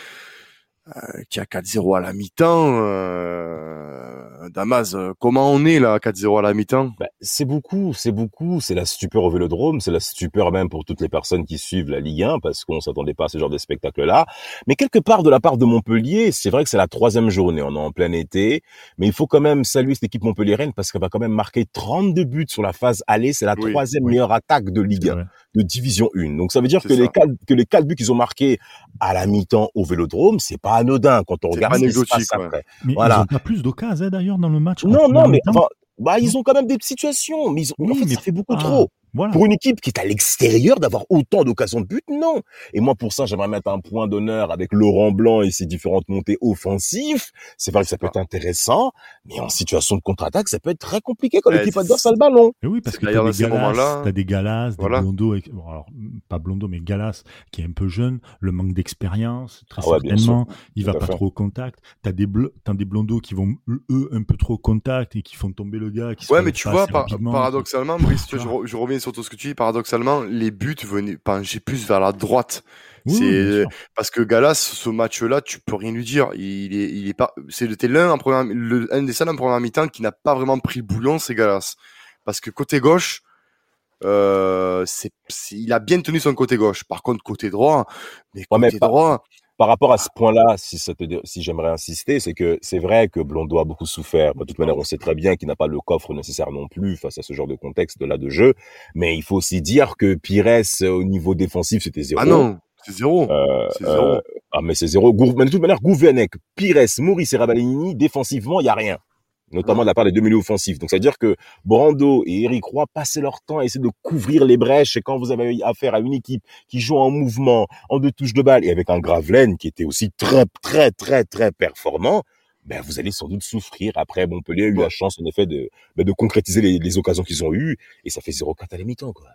euh, qui a 4-0 à la mi-temps. Euh, Euh, Damas, euh, comment on est là, 4-0 à la mi-temps? Bah, C'est beaucoup, c'est beaucoup. C'est la stupeur au Vélodrome, c'est la stupeur même pour toutes les personnes qui suivent la Ligue 1 parce qu'on s'attendait pas à ce genre de spectacle-là. Mais quelque part de la part de Montpellier, c'est vrai que c'est la troisième journée, on est en plein été, mais il faut quand même saluer cette équipe montpelliéraine parce qu'elle va quand même marquer 32 buts sur la phase aller. C'est la troisième meilleure attaque de Ligue 1, de Division 1. Donc ça veut dire que les quatre, que les quatre buts qu'ils ont marqués à la mi-temps au Vélodrome, c'est pas anodin quand on regarde ce qui se passe après. Mais voilà. ils ont pas plus d'occasions hein, d'ailleurs dans le match. Non, non, mais bah, ils ont quand même des situations, mais, ils ont, en fait, ça fait beaucoup ah, trop. Pour une équipe qui est à l'extérieur, d'avoir autant d'occasions de but, non. Et moi, pour ça, j'aimerais mettre un point d'honneur avec Laurent Blanc et ses différentes montées offensives. C'est vrai que ça peut être intéressant, mais en situation de contre-attaque, ça peut être très compliqué quand l'équipe adverse a le ballon. oui, parce que t'as des, Galas, as des Galas, des Blondo, alors, pas Blondo, mais Galas, qui est un peu jeune, le manque d'expérience, très ah certainement, il va pas trop au contact. T'as des, as des Blondos qui vont, eux, un peu trop au contact et qui font tomber le gars. Qui ouais, mais tu vois, paradoxalement, Brice, je, je reviens sur tout ce que tu dis, paradoxalement, les buts venaient pencher plus vers la droite. c'est parce que Galas, ce match-là, tu peux rien lui dire. Il est, il est pas. C'était l'un en première, le, un des seuls en première mi-temps qui n'a pas vraiment pris le bouillon, c'est Galas. Parce que côté gauche, euh, c'est, il a bien tenu son côté gauche. Par contre, côté droit, mais côté droit, par rapport à ce point-là, si, si j'aimerais insister, c'est que c'est vrai que Blondo a beaucoup souffert. De toute manière, on sait très bien qu'il n'a pas le coffre nécessaire non plus face à ce genre de contexte-là de jeu. Mais il faut aussi dire que Pires, au niveau défensif, c'était zéro. Ah non, c'est zéro. Euh, c'est zéro. Euh, ah mais c'est zéro. Mais de toute manière, Gouvenec, Pires, Maurice et Rabalini, défensivement, il y a rien notamment de la part des deux milieux offensifs. Donc, c'est-à-dire que Brando et Eric Roy passaient leur temps à essayer de couvrir les brèches. Et quand vous avez affaire à une équipe qui joue en mouvement, en deux touches de balle, et avec un Gravelaine qui était aussi très, très, très, très performant, ben vous allez sans doute souffrir. Après, Montpellier a eu la chance, en effet, de, ben, de concrétiser les, les occasions qu'ils ont eues. Et ça fait 0-4 à la mi-temps, quoi.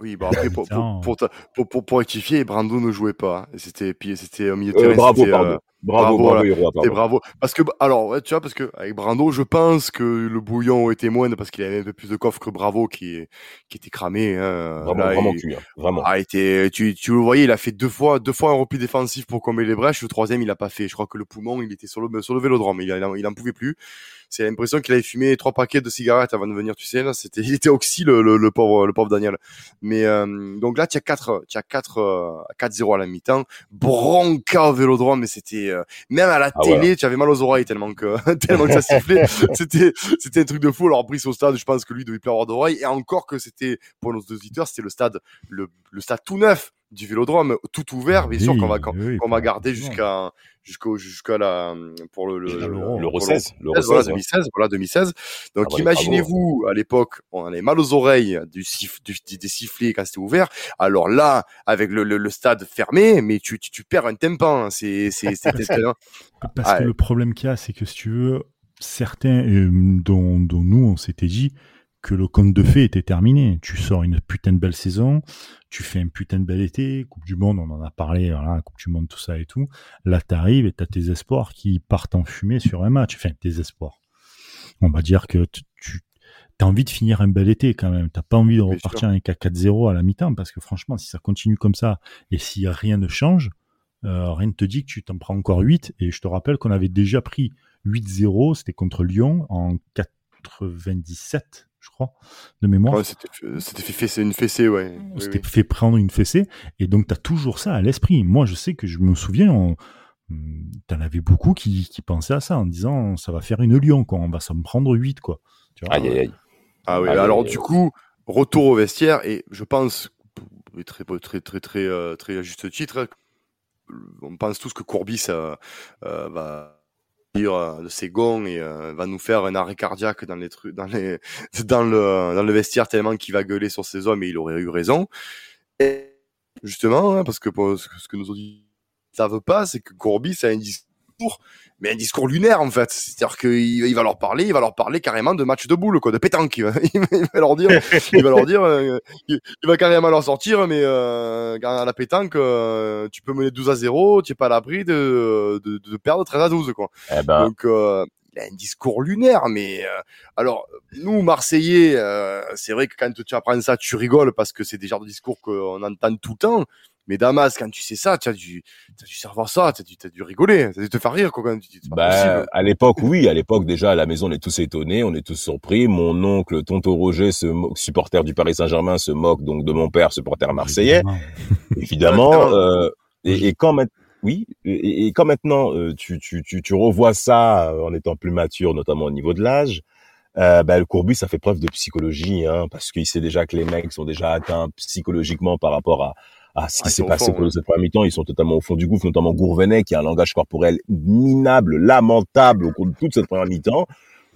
Oui, bon après pour pour, pour, pour, pour, rectifier, Brando ne jouait pas. C'était puis c'était au milieu de euh, terrain. bravo, pardon. Bravo, bravo, bravo, bravo. Parce que, alors, tu vois, parce que avec Brando, je pense que le bouillon était moindre parce qu'il avait un peu plus de coffre que Bravo qui, qui était cramé. Hein. Vraiment, vraiment, hein, vraiment. A été, tu, tu le voyais, il a fait deux fois, deux fois un repli défensif pour combler les brèches. Le troisième, il a pas fait. Je crois que le poumon, il était sur le, sur le vélodrome. Il, il, il en pouvait plus c'est l'impression qu'il avait fumé trois paquets de cigarettes avant de venir, tu sais, là, c'était, il était oxy, le, le, pauvre, le pauvre Daniel. Mais, euh, donc là, tu as 4, tu as 4, 4-0 à la mi-temps, bronca au vélodrome, mais c'était, euh, même à la ah télé, tu avais mal aux oreilles tellement que, tellement que ça sifflait. c'était, c'était un truc de fou. Alors, Brice au stade, je pense que lui devait plus avoir d'oreilles. Et encore que c'était, pour nos auditeurs, c'était le stade, le, le stade tout neuf du Vélodrome, tout ouvert, bien sûr qu'on va qu'on va garder jusqu'à jusqu'au jusqu'à la pour le le, le, 16, le 16, voilà 2016, voilà 2016. Donc ah imaginez-vous à l'époque, on avait mal aux oreilles du, des sifflets quand c'était ouvert. Alors là, avec le, le, stade fermé, mais tu, tu, tu perds un tympan. Hein. C'est c'est c'est parce que le problème qu'il y a, c'est que si tu veux, certains euh, dont dont nous on s'était dit que le conte de fées était terminé. Tu sors une putain de belle saison, tu fais un putain de bel été, Coupe du Monde, on en a parlé, voilà, Coupe du Monde, tout ça et tout. Là, t'arrives et t'as tes espoirs qui partent en fumée sur un match. Enfin, tes espoirs. On va dire que tu as envie de finir un bel été quand même. T'as pas envie de repartir avec un 4-0 à la mi-temps parce que franchement, si ça continue comme ça et si rien ne change, euh, rien ne te dit que tu t'en prends encore 8. Et je te rappelle qu'on avait déjà pris 8-0, c'était contre Lyon en 97 je crois, de mémoire. c'était fait une fessée, ouais. C'était fait prendre une fessée. Et donc, tu as toujours ça à l'esprit. Moi, je sais que je me souviens, hmm, tu en avais beaucoup qui, pensaient à ça en disant ça va faire une Lyon, quoi. On va s'en prendre 8, quoi. aïe, aïe, aïe. Ah oui, alors du coup, retour au vestiaire, et je pense, très, très, très, très, euh, très, à juste titre, on pense tous que Courbis euh, euh, va euh, de ses gonds et euh, va nous faire un arrêt cardiaque dans les trucs dans les dans le dans le vestiaire tellement qu'il va gueuler sur ses hommes et il aurait eu raison. Et justement hein, parce que ce que nos auditeurs savent pas c'est que Courbis a un discours mais un discours lunaire en fait. C'est-à-dire qu'il il va leur parler, il va leur parler carrément de match de boule, quoi, de pétanque. Il va, leur dire, il va leur dire, euh, il, va carrément leur sortir, mais euh, à la pétanque, euh, tu peux mener 12 à 0, tu es pas à l'abri de, de, de, perdre 13 à 12, quoi. Eh ben, Donc, euh, il a un discours lunaire, mais alors nous Marseillais, c'est vrai que quand tu apprends ça, tu rigoles parce que c'est des genres de discours qu'on entend tout le temps. Mais Damas, quand tu sais ça, tu as dû, as dû savoir ça, tu as, dû rigoler, tu as dû te faire rire, quoi, quand tu bah, à l'époque, oui, à l'époque, déjà, à la maison, on est tous étonnés, on est tous surpris. Mon oncle, tonton Roger, ce supporter du Paris Saint-Germain, se moque donc de mon père, supporter marseillais. Évidemment. euh, et, et, quand oui, et, quand maintenant, euh, tu, tu, tu, tu revois ça euh, en étant plus mature, notamment au niveau de l'âge, euh, bah, le Courbus, ça fait preuve de psychologie, hein, parce qu'il sait déjà que les mecs sont déjà atteints psychologiquement par rapport à, ah, ce qui s'est passé pour cette première mi-temps, ils sont totalement au fond du gouffre, notamment Gourvenet, qui a un langage corporel minable, lamentable au cours de toute cette première mi-temps.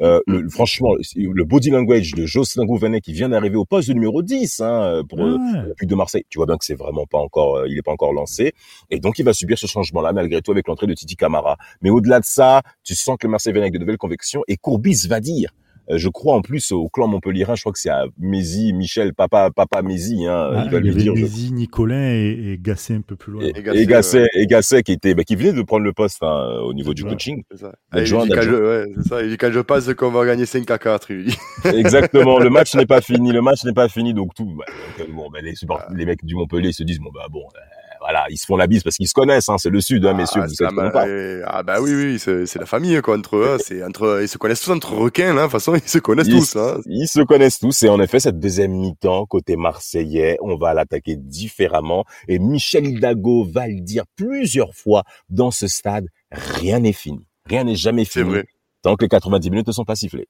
Euh, le, franchement, le body language de Jocelyn Gourvenet qui vient d'arriver au poste de numéro 10 hein, pour le de Marseille, tu vois bien que c'est vraiment pas encore, euh, il est pas encore lancé, et donc il va subir ce changement-là malgré tout avec l'entrée de Titi Camara. Mais au-delà de ça, tu sens que le Marseille vient avec de nouvelles convictions et Courbis va dire euh, je crois en plus au clan montpellierin, je crois que c'est à Mézi, Michel, papa, papa Mézi. Hein, ah, il va lui dire. Mézi, Nicolin et, et, Gasset un peu plus loin. Et, Gasset, et Gasset, qui était, bah, qui venait de prendre le poste hein, au niveau du coaching. C'est ça. il, dit quand je, ouais, ça. il dit quand je passe qu'on va gagner 5 à 4. Il dit. Exactement. Le match n'est pas fini. Le match n'est pas fini. Donc tout. Bah, bon, bah, les, support, les mecs du Montpellier se disent bon bah bon. Euh, voilà, ils se font la bise parce qu'ils se connaissent, hein, c'est le sud, hein, messieurs. Ah, ah bah oui, oui, c'est la famille quoi entre eux, c'est entre ils se connaissent tous entre requins, là, de toute façon ils se connaissent tous. Hein. Ils se connaissent tous et en effet cette deuxième mi-temps côté marseillais, on va l'attaquer différemment et Michel Hidalgo va le dire plusieurs fois dans ce stade, rien n'est fini, rien n'est jamais fini. Vrai. Tant que les 90 minutes ne sont pas sifflées.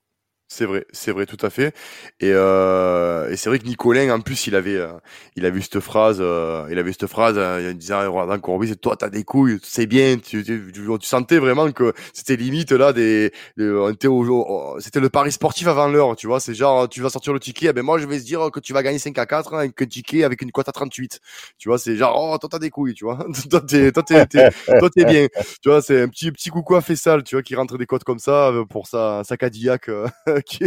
C'est vrai, c'est vrai, tout à fait. Et, euh, et c'est vrai que Nicolin, en plus, il avait, euh, il avait cette phrase, euh, il avait cette phrase, euh, il disait dans Courbis, toi, t'as des couilles, c'est bien. Tu, tu, tu, sentais vraiment que c'était limite là des, c'était le pari sportif avant l'heure, tu vois. C'est genre, tu vas sortir le ticket, eh ben moi, je vais se dire que tu vas gagner 5 à 4 hein, avec un ticket avec une cote à 38. Tu vois, c'est genre, oh, toi, t'as des couilles, tu vois. toi, t'es, toi, t'es, toi, t'es bien. Tu vois, c'est un petit, petit coucou à Fessal, tu vois, qui rentre des cotes comme ça pour sa, sa Cadillac. qui,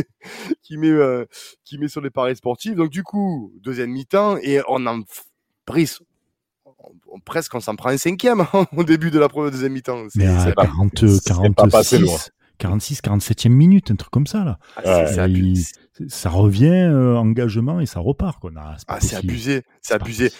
qui met euh, qui met sur les paris sportifs. Donc du coup, deuxième mi-temps et on en prise on, presque on s'en prend un cinquième au début de la première deuxième mi-temps. Mais à 40, 46, 46, 47e minute, un truc comme ça là. Ah, ça revient euh, engagement et ça repart quoi. ah, c'est abusé, c'est abusé.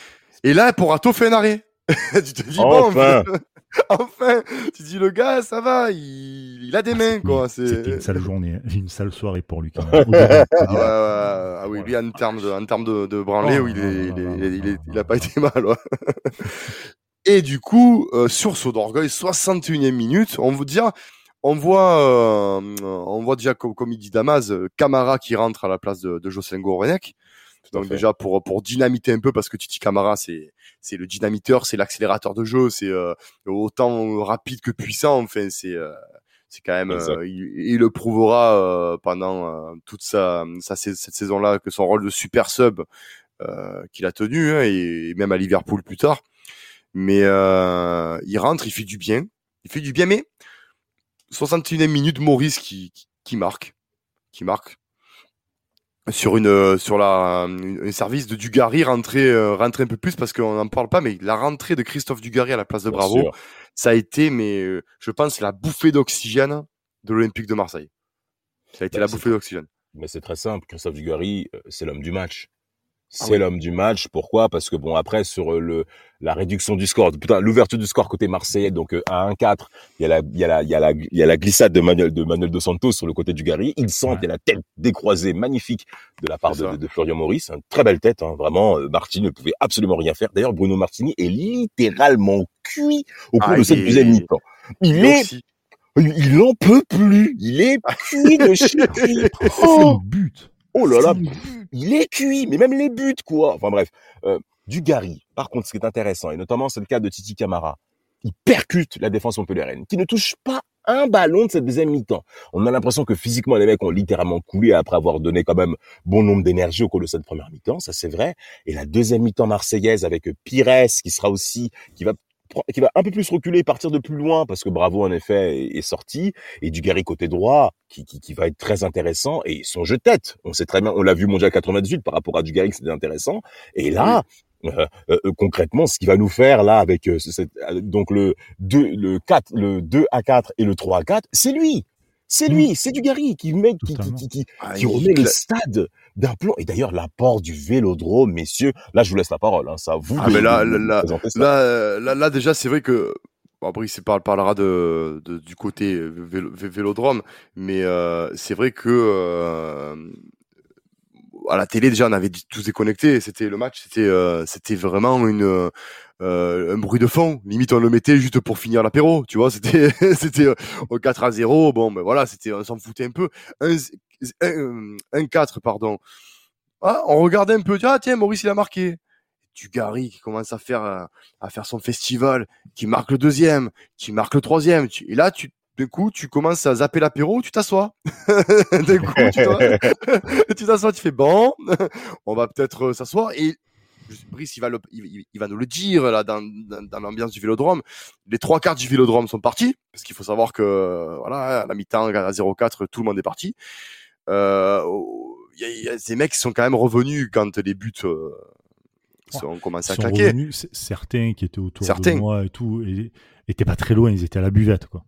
Et là, pour Ato fait un arrêt. tu te dis enfin. bon, enfin, tu dis le gars, ça va, il, il a des ah, mains, quoi. C'était une sale journée, une sale soirée pour lui. Quand même. ah, oui, lui en termes de, en termes de, de branlé, oh, il, est, il, est, il, est, il, a pas été mal. Ouais. Et du coup, euh, sur saut d'orgueil, 61e minute, on vous dire, on voit, euh, on voit déjà comme, comme il dit Damas, euh, Camara qui rentre à la place de, de Jocelyn Gourvenec. Donc déjà pour pour dynamiter un peu parce que Titi Camara c'est c'est le dynamiteur, c'est l'accélérateur de jeu, c'est euh, autant rapide que puissant. Enfin c'est euh, c'est quand même euh, il, le prouvera pendant toute sa, sa cette saison-là que son rôle de super sub qu'il a tenu hein, et, même à Liverpool plus tard. Mais il rentre, il fait du bien, il fait du bien. Mais 61e minute, Maurice qui, qui, qui marque, qui marque sur une euh, sur la un service de Dugarry rentrer euh, rentrer un peu plus parce qu'on n'en parle pas mais la rentrée de Christophe Dugarry à la place de Bravo ça a été mais euh, je pense la bouffée d'oxygène de l'Olympique de Marseille. Ça a été bah, la bouffée d'oxygène. mais c'est très simple Christophe Dugarry c'est l'homme du match ah c'est l'homme du match. Pourquoi? Parce que bon après sur le la réduction du score, putain l'ouverture du score côté marseillais donc à 1-4, il y a la il y a la il y a la il y a la glissade de Manuel de Manuel dos Santos sur le côté du Gary. Il sent qu'il y a la tête décroisée magnifique de la part de, de, Florian Maurice, une très belle tête hein, vraiment. Euh, Martini ne pouvait absolument rien faire. D'ailleurs Bruno Martini est littéralement cuit au cours ah, de cette deuxième mi-temps. Il est il en peut plus. Il est cuit de chier. Oh, but. Oh là là, il est cuit, mais même les buts, quoi. Enfin bref, euh, du Gary. Par contre, ce qui est intéressant, et notamment c'est le cas de Titi Camara, il percute la défense montpelliéraine, qui ne touche pas un ballon de cette deuxième mi-temps. On a l'impression que physiquement, les mecs ont littéralement coulé après avoir donné quand même bon nombre d'énergie au cours de cette première mi-temps, ça c'est vrai. Et la deuxième mi-temps marseillaise avec Pires, qui sera aussi, qui va qui va un peu plus reculer, partir de plus loin, parce que Bravo en effet est, sorti, et Dugarry côté droit, qui, qui, qui, va être très intéressant, et son jeu de tête, on sait très bien, on l'a vu mondial 98 par rapport à Dugarry, c'était intéressant, et là, euh, euh, concrètement, ce qui va nous faire là avec euh, donc le 2, le 4, le 2 à 4 et le 3 à 4, c'est lui. C'est lui, c'est Dugarry qui met, qui, qui, qui, ah, qui remet le stade d'un plan. Et d'ailleurs, l'apport du Vélodrome, messieurs. Là, je vous laisse la parole. Hein, ça vous. Ah, mais là, là, là, là, là, déjà, c'est vrai que après, il parle, parlera de, de, du côté vélodrome, mais euh, c'est vrai que euh, à la télé déjà on avait tous déconnecté. C'était le match, c'était euh, c'était vraiment une euh, un bruit de fond. Limite, on le mettait juste pour finir l'apéro, tu vois. C'était, c'était au 4 à 0. Bon, ben voilà, c'était, on s'en foutait un peu. Un, un, 4, pardon. Ah, on regardait un peu. Ah, tiens, Maurice, il a marqué. Du Gary qui commence à faire, à faire son festival, qui marque le deuxième, qui marque le troisième. Et là, tu, d'un coup, tu commences à zapper l'apéro, tu t'assois. d'un coup, tu t'assois, tu fais bon, on va peut-être s'asseoir. Et Brice, il va, il, va nous le dire là dans, dans, l'ambiance du Vélodrome. Les trois quarts du Vélodrome sont partis parce qu'il faut savoir que voilà, à la mi-temps à 0-4, tout le monde est parti. Euh, il y, a ces mecs qui sont quand même revenus quand les buts euh, ont commencé à claquer. Revenus, certains qui étaient autour de moi et tout, et, étaient pas très loin, ils étaient à la buvette quoi.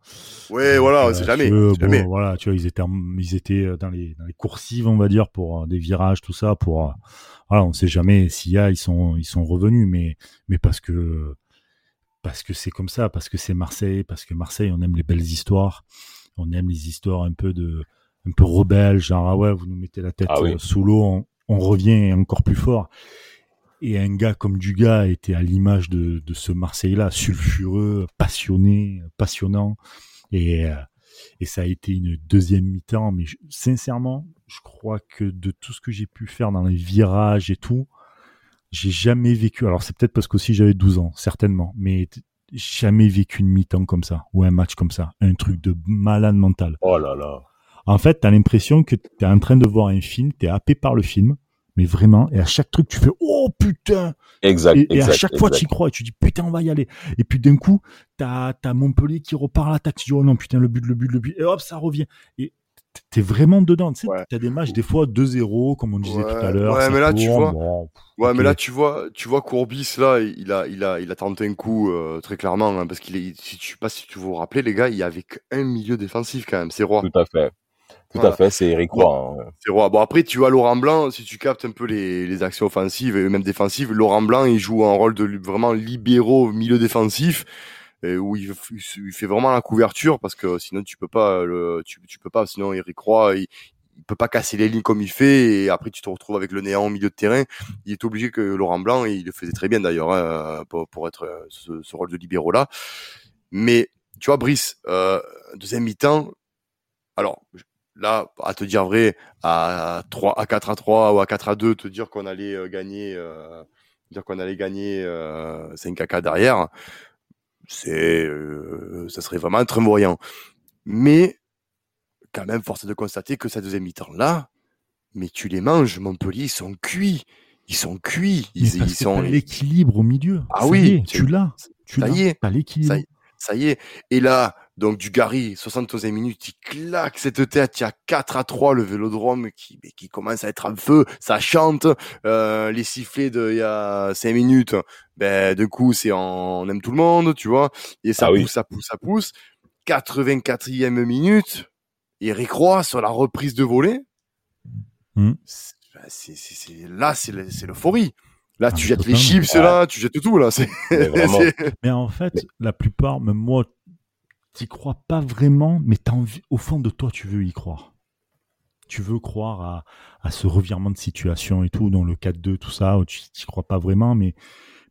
Ouais, voilà, euh, c'est jamais, jamais. Voilà, tu vois, ils étaient, ils étaient dans les, dans les coursives, on va dire, pour des virages, tout ça, pour voilà, on sait jamais s'il y a, ils sont, ils sont revenus, mais, mais parce que, parce que c'est comme ça, parce que c'est Marseille, parce que Marseille, on aime les belles histoires, on aime les histoires un peu de, un peu rebelles, genre ah ouais, vous nous mettez la tête ah euh, sous l'eau, on, revient encore plus fort. Et un gars comme Dugas était à l'image de, de ce Marseille-là, sulfureux, passionné, passionnant, et euh, et ça a été une deuxième mi-temps. Mais sincèrement, je crois que de tout ce que j'ai pu faire dans les virages et tout, j'ai jamais vécu. Alors c'est peut-être parce qu'aussi j'avais 12 ans, certainement, mais jamais vécu une mi-temps comme ça ou un match comme ça, un truc de malade mental. Oh là là. En fait, t'as l'impression que t'es en train de voir un film, t'es happé par le film, mais vraiment, et à chaque truc, tu fais oh putain. Exact. Et, à chaque fois, tu y crois et tu dis putain, on va y aller. Et puis d'un coup, t'as as Montpellier qui repart à l'attaque, tu dis oh non putain, le but, le but, le but, et hop, ça revient. Et t'es vraiment dedans. Tu sais, t'as des matchs des fois 2-0, comme on disait tout à l'heure. Ouais, mais là tu vois. ouais, mais là tu vois, tu vois Courbis là, il a, il a, il a tenté un coup euh, très clairement hein, parce qu'il est. Si tu, sais pas si tu vous rappelez les gars, il y avait qu'un milieu défensif quand même. C'est roi. Tout à fait. Tout à fait, c'est Eric Roy. Hein. C'est Roy. Bon après tu vois Laurent Blanc, si tu captes un peu les, les actions offensives et même défensives, Laurent Blanc il joue un rôle de vraiment libéraux milieu défensif où il, il, fait vraiment la couverture parce que sinon tu peux pas le tu, tu peux pas sinon Eric Roy il, il peut pas casser les lignes comme il fait et après tu te retrouves avec le néant au milieu de terrain. Il est obligé que Laurent Blanc et il le faisait très bien d'ailleurs hein, pour, pour, être euh, ce, ce, rôle de libéraux là. Mais tu vois Brice, euh, deuxième mi-temps, alors là, à te dire vrai, à 3, à 4 à 3 ou à 4 à 2, te dire qu'on allait euh, gagner, euh, dire qu'on allait gagner euh, 5 à 4 derrière, c'est, euh, ça serait vraiment très moyen. Mais, quand même, force de constater que cette deuxième mi-temps là, mais tu les manges, Montpellier, ils sont cuits. Ils sont cuits. Ils, ils sont l'équilibre au milieu. Ah oui, tu l'as. Tu l'as. l'équilibre. Ça y est. Et là, donc du Gary, 71 minutes, il claque cette tête, il y a 4 à 3 le vélodrome qui, qui commence à être en feu, ça chante, euh, les sifflets de il y a 5 minutes, ben de coup c'est on aime tout le monde, tu vois, et ça ah pousse, ça pousse, ça pousse. 84e minute, Eric Roy sur la reprise de volée. Ben, c'est, c'est, là, c'est, l'euphorie. Là, ah, tu jettes les chips, là, tu jettes tout, là. Mais, mais en fait, la plupart, même moi, t'y crois pas vraiment, mais envie, au fond de toi, tu veux y croire. Tu veux croire à, à ce revirement de situation et tout, dans le 4-2, tout ça, tu t'y crois pas vraiment, mais,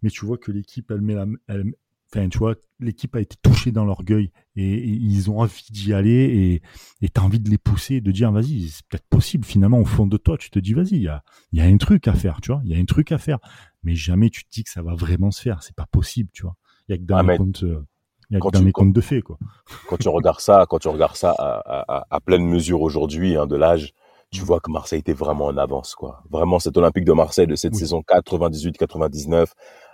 mais tu vois que l'équipe, elle met la, elle, enfin, tu vois, l'équipe a été touchée dans l'orgueil et, ils ont envie d'y aller et, et t'as envie de les pousser, de dire, vas-y, c'est peut-être possible, finalement, au fond de toi, tu te dis, vas-y, il y a, y a un truc à faire, tu vois, il y a un truc à faire. Mais jamais tu te dis que ça va vraiment se faire, c'est pas possible, tu vois. Il y a que dans ah, les comptes, euh, quand tu, de fées, quoi. Quand tu regardes ça, quand tu regardes ça à, à, à pleine mesure aujourd'hui, hein, de l'âge, tu mm. vois que Marseille était vraiment en avance, quoi. Vraiment, cet Olympique de Marseille de cette saison 98-99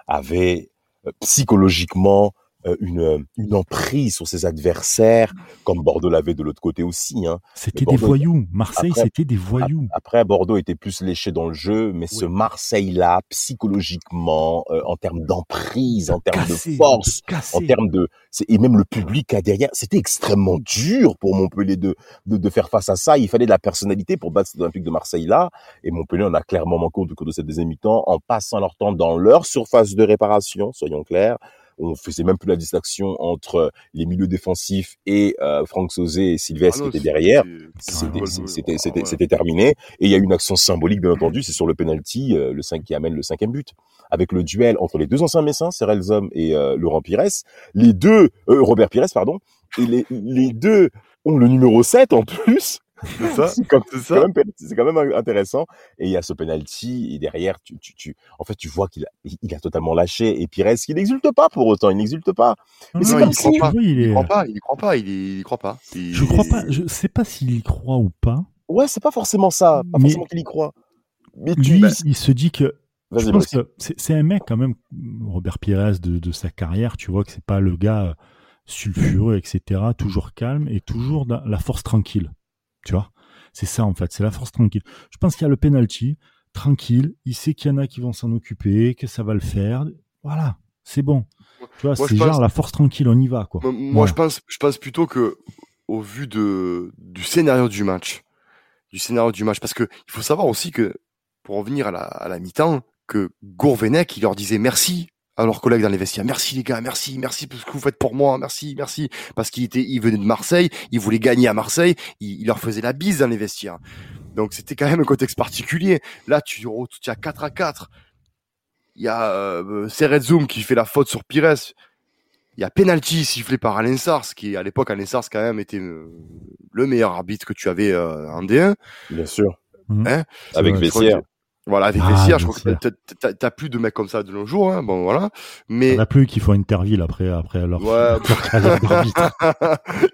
avait euh, psychologiquement une, euh, une emprise sur ses adversaires, comme Bordeaux l'avait de l'autre côté aussi. Hein. C'était des voyous. Marseille, c'était des voyous. Après, Bordeaux était plus léché dans le jeu, mais ce Marseille-là, psychologiquement, euh, en termes d'emprise, en termes de force, en termes de, et même le public à derrière, c'était extrêmement dur pour Montpellier de, de, de faire face à ça. Il fallait de la personnalité pour battre l'Olympique de Marseille là, et Montpellier en a clairement manqué au cours de cette deuxième mi-temps en passant leur temps dans leur surface de réparation, soyons clairs on faisait même plus la distinction entre les milieux défensifs et euh, Franck Sauzé et Sylvestre ah qui étaient derrière. C'était terminé. Et il y a une action symbolique bien entendu, c'est sur le penalty, euh, le 5 qui amène le cinquième but, avec le duel entre les deux anciens Messins, Cyril Zom et euh, Laurent Pires. Les deux, euh, Robert Pires pardon, et les, les deux ont le numéro 7 en plus. C'est ça. c'est quand, même intéressant. Et il y a ce penalty et derrière, tu, tu, tu, en fait, tu vois qu'il a, il a totalement lâché. Et Pires, il n'exulte pas pour autant, il n'exulte pas. Mais c'est comme il, croit pas. il, croit pas. Il croit pas. Il, y croit pas. je crois pas. Je sais pas s'il y croit ou pas. Ouais, c'est pas forcément ça. Pas forcément qu'il y croit. Mais lui, il se dit que. Je pense que c'est un mec quand même, Robert Pires de, de sa carrière. Tu vois que c'est pas le gars euh, sulfureux, etc. Toujours calme et toujours dans la force tranquille. Tu vois C'est ça en fait, c'est la force tranquille. Je pense qu'il y a le penalty, tranquille, il sait qu'il y en a qui vont s'en occuper, que ça va le faire. Voilà, c'est bon. Tu vois, c'est genre la force tranquille, on y va quoi. Moi, je pense je pense plutôt que au vu de du scénario du match, du scénario du match parce que il faut savoir aussi que pour en venir à la, à la mi-temps que Gourvenec il leur disait merci à leurs collègues dans les vestiaires. Merci les gars, merci, merci pour ce que vous faites pour moi, merci, merci. Parce qu'il était, il venait de Marseille, il voulait gagner à Marseille, il, leur faisait la bise dans les vestiaires. Donc c'était quand même un contexte particulier. Là, tu, tu as 4 à 4. Il y a euh, Zoom qui fait la faute sur Pires. Il y a penalty sifflé par Alain Sars, qui à l'époque Alain Sars quand même était euh, le meilleur arbitre que tu avais euh, en D1. Bien sûr. Hein? Avec Vestiaire. Voilà, avec ah, je crois que t'as plus de mecs comme ça de nos jours, hein. Bon, voilà. Mais. On a plus qu'il faut interville après, après leur, ouais.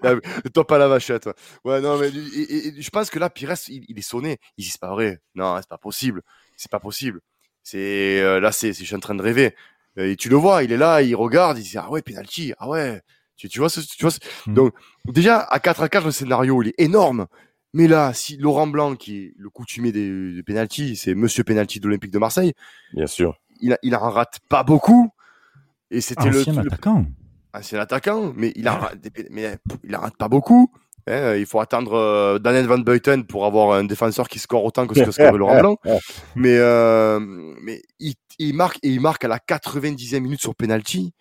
Top à la vachette. Ouais, non, mais, je pense que là, Pires, il, est sonné. Il dit, c'est pas vrai. Non, c'est pas possible. C'est pas possible. C'est, euh, là, c'est, je suis en train de rêver. Et tu le vois, il est là, il regarde, il dit, ah ouais, penalty. Ah ouais. Tu, tu vois tu vois hmm. Donc, déjà, à 4 à 4, le scénario, il est énorme. Mais là, si Laurent Blanc, qui est le coutumier des, des pénalties, c'est Monsieur Penalty de l'Olympique de Marseille. Bien sûr. Il, il en rate pas beaucoup. Et c'était le ancien attaquant. Ancien attaquant, mais il en mais il en rate pas beaucoup. Hein, il faut attendre euh, Daniel Van Buiten pour avoir un défenseur qui score autant que ce que score Laurent Blanc. Mais euh, mais il, il, marque et il marque à la 90e minute sur penalty.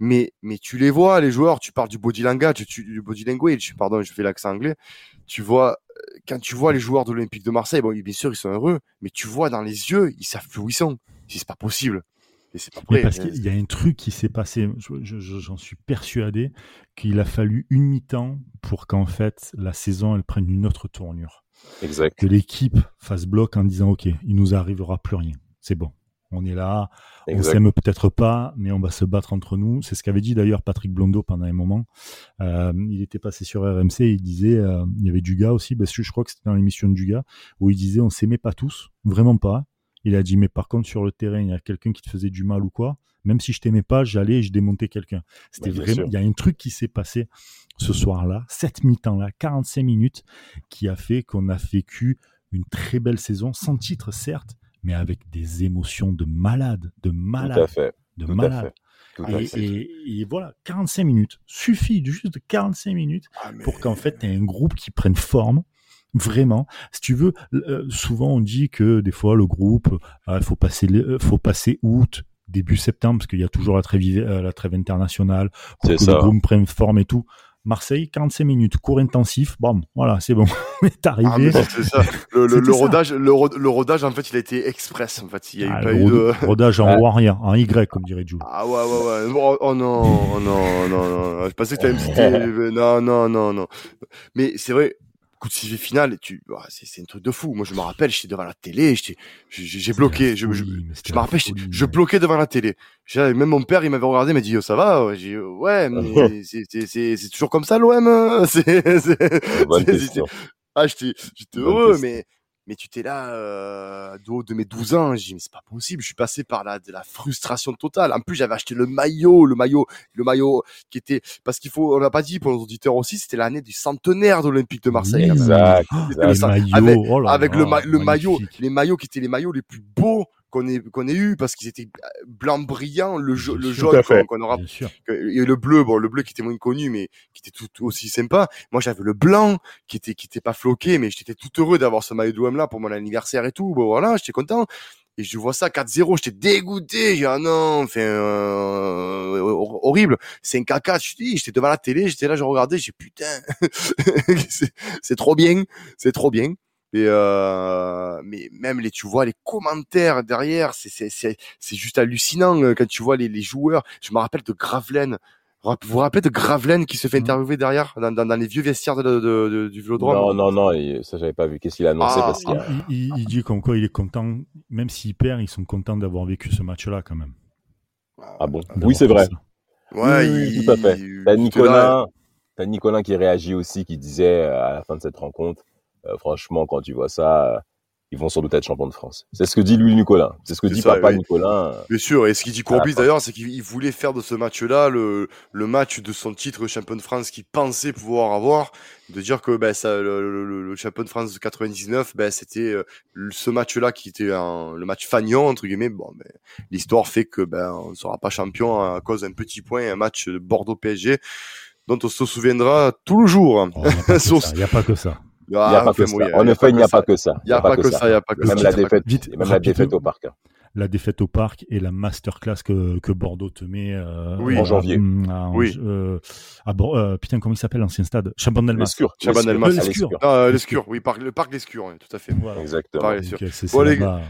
Mais mais tu les vois les joueurs. Tu parles du body language, tu, du body language. Pardon, je fais l'accent anglais. Tu vois quand tu vois les joueurs de l'Olympique de Marseille, bon, bien sûr, ils sont heureux, mais tu vois dans les yeux, ils savent plus où ils sont. C'est pas possible. Et c'est pas parce qu'il y a un truc qui s'est passé, j'en suis persuadé, qu'il a fallu une mi-temps pour qu'en fait la saison elle prenne une autre tournure. Exact. Que l'équipe fasse bloc en disant ok, il nous arrivera plus rien, c'est bon. On est là, on s'aime peut-être pas, mais on va se battre entre nous. C'est ce qu'avait dit d'ailleurs Patrick Blondeau pendant un moment. Euh, il était passé sur RMC, et il disait, euh, il y avait du gars aussi, parce que je crois que c'était dans l'émission du gars, où il disait on s'aimait pas tous, vraiment pas. Il a dit mais par contre sur le terrain, il y a quelqu'un qui te faisait du mal ou quoi? Même si je t'aimais pas, j'allais et je démontais quelqu'un. C'était vraiment, il y a un truc qui s'est passé ce soir-là, cette mi-temps là, 45 minutes, qui a fait qu'on a vécu une très belle saison, sans titre certes, mais avec des émotions de malade, de malade, Tout à fait. de malade. et, voilà, 45 minutes. Suffit juste de 45 minutes ah, pour qu'en fait, tu aies un groupe qui prenne forme. Vraiment, si tu veux, euh, souvent on dit que des fois le groupe, il euh, faut passer, euh, faut passer août, début septembre, parce qu'il y a toujours la trêve, la trêve internationale, pour que le groupe prenne forme et tout. Marseille, 45 minutes, cours intensif, bon, voilà, c'est bon, est arrivé. Ah, c'est ça. Le, le, le rodage, le, rodage, en fait, il a été express, en fait. Il y a eu ah, pas eu de... rodage en rien, en Y, comme dirait Joe. Ah ouais, ouais, ouais. Oh, oh non, oh non, non, non. Je pensais que t'allais me citer. non, non, non, non. Mais c'est vrai, coup de sifflet final, tu, bah, c'est un truc de fou. Moi, je me rappelle, j'étais devant la télé, j'ai bloqué. Je, je, je me rappelle, je bloquais devant la télé. Même mon père, il m'avait regardé, il m'a dit, oh, ça va? J'ai ouais, mais c'est toujours comme ça, l'OM. Hein. C'est, ah, j'étais, j'étais heureux, mais, mais tu t'es là, euh, de haut de mes 12 ans, j'ai dit, mais c'est pas possible, je suis passé par la, de la frustration totale. En plus, j'avais acheté le maillot, le maillot, le maillot qui était, parce qu'il faut, on l'a pas dit pour nos auditeurs aussi, c'était l'année du centenaire de l'Olympique de Marseille. exact. Avec, oh avec le, le maillot, les maillots qui étaient les maillots les plus beaux qu'on ait qu'on ait eu parce qu'ils étaient blanc brillant le, le jaune qu'on aura et le bleu bon le bleu qui était moins connu mais qui était tout aussi sympa. Moi j'avais le blanc qui était qui était pas floqué mais j'étais tout heureux d'avoir ce maillot de l'OM là pour mon anniversaire et tout. Bon voilà j'étais content. Et je vois ça 4-0, j'étais dégoûté, j'ai ah non, enfin euh, horrible, c'est un caca, je dis, j'étais devant la télé, j'étais là, je regardais, j'ai putain, c'est trop bien, c'est trop bien. Et euh, mais même les, tu vois les commentaires derrière, c'est c'est c'est c'est juste hallucinant euh, quand tu vois les, les joueurs. Je me rappelle de Gravelaine. Vous vous rappelez de Gravelaine qui se fait mmh. interviewer derrière dans, dans, dans les vieux vestiaires de, de, de, du Vélodrome? Non, non, non, ça j'avais pas vu. Qu'est-ce qu'il a annoncé? Ah, parce il, il, dit comme quoi il est content, même s'il perd, ils sont contents d'avoir vécu ce match-là quand même. Ah bon? Oui, c'est vrai. Ouais, tout à fait. T'as Nicolas, t'as Nicolas qui réagit aussi, qui disait euh, à la fin de cette rencontre franchement, quand tu vois ça, euh, ils vont sans doute être champions de France. C'est ce que dit Louis Nicolas. C'est ce que dit papa Nicolas. Euh, Bien sûr. Et ce qu'il dit Courbis d'ailleurs, c'est qu'il voulait faire de ce match-là le, le match de son titre champion de France qu'il pensait pouvoir avoir. De dire que ben, ça, le, le, champion de France de 99, ben, c'était ce match-là qui était un, le match fagnon, entre guillemets. Bon, ben, l'histoire fait que ben, on ne sera pas champion à cause d'un petit point, un match de Bordeaux-PSG dont on se souviendra tout le jour. Oh, il n'y a pas que ça. Il n'y a pas que ça. En effet, il n'y a pas que ça. Il n'y a pas que ça. Il n'y a pas que ça. Même la défaite, même la défaite au parc. La défaite au parc et la masterclass que, que Bordeaux te met euh, en janvier. oui. Euh, à euh, putain, comment il s'appelle l'ancien stade? Champagne delmas L'escure. Champagne delmas L'escure. Oui, le parc Lescure, tout à fait. Exactement. Bon, les gars,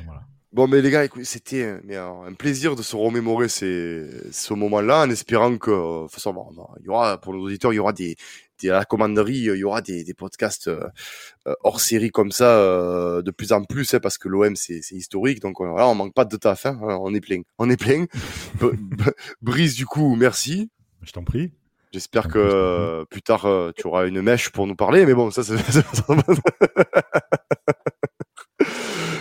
Bon, mais les gars, c'était un plaisir de se remémorer ces, ce moment-là, en espérant que, de toute façon, il y aura, pour nos auditeurs, il y aura des, à la commanderie, il y aura des, des podcasts euh, euh, hors série comme ça euh, de plus en plus, hein, parce que l'OM c'est historique, donc voilà, on manque pas de taf, hein, on est plein, on est plein. Brise du coup, merci. Je t'en prie. J'espère que plus tard tu auras une mèche pour nous parler, mais bon, ça c'est.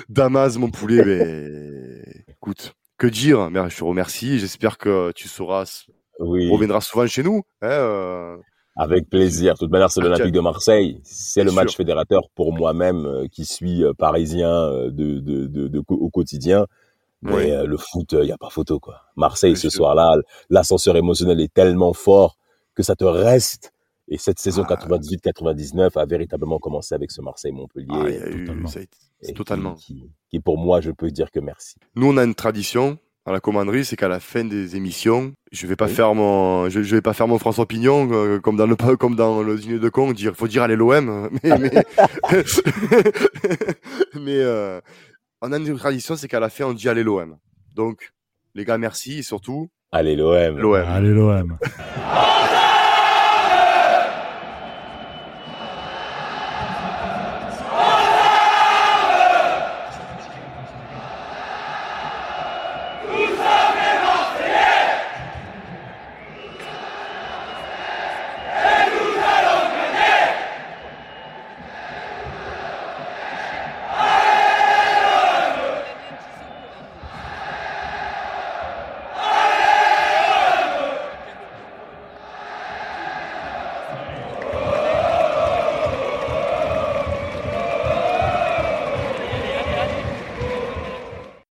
Damas, mon poulet, mais écoute, que dire je te remercie. J'espère que tu sauras oui. reviendras souvent chez nous. Hein, avec plaisir. De toute manière, c'est l'Olympique de Marseille. C'est le match fédérateur pour moi-même euh, qui suis euh, parisien euh, de, de, de, au quotidien. Mais le foot, il n'y a pas photo quoi. Marseille ce soir-là, l'ascenseur émotionnel est tellement fort que ça te reste. Et cette saison 98-99 a véritablement commencé avec ce Marseille-Montpellier. Ah, totalement. Qui, qui, pour moi, je peux dire que merci. Nous, on a une tradition à la commanderie, c'est qu'à la fin des émissions, je vais pas faire mon, je, vais pas faire mon François Pignon euh, comme dans le comme dans le dîner de con, dire faut dire allez l'OM, mais mais, mais euh, on a une tradition, c'est qu'à la fin on dit allez l'OM. Donc les gars, merci et surtout allez l'OM, l'OM, allez l'OM.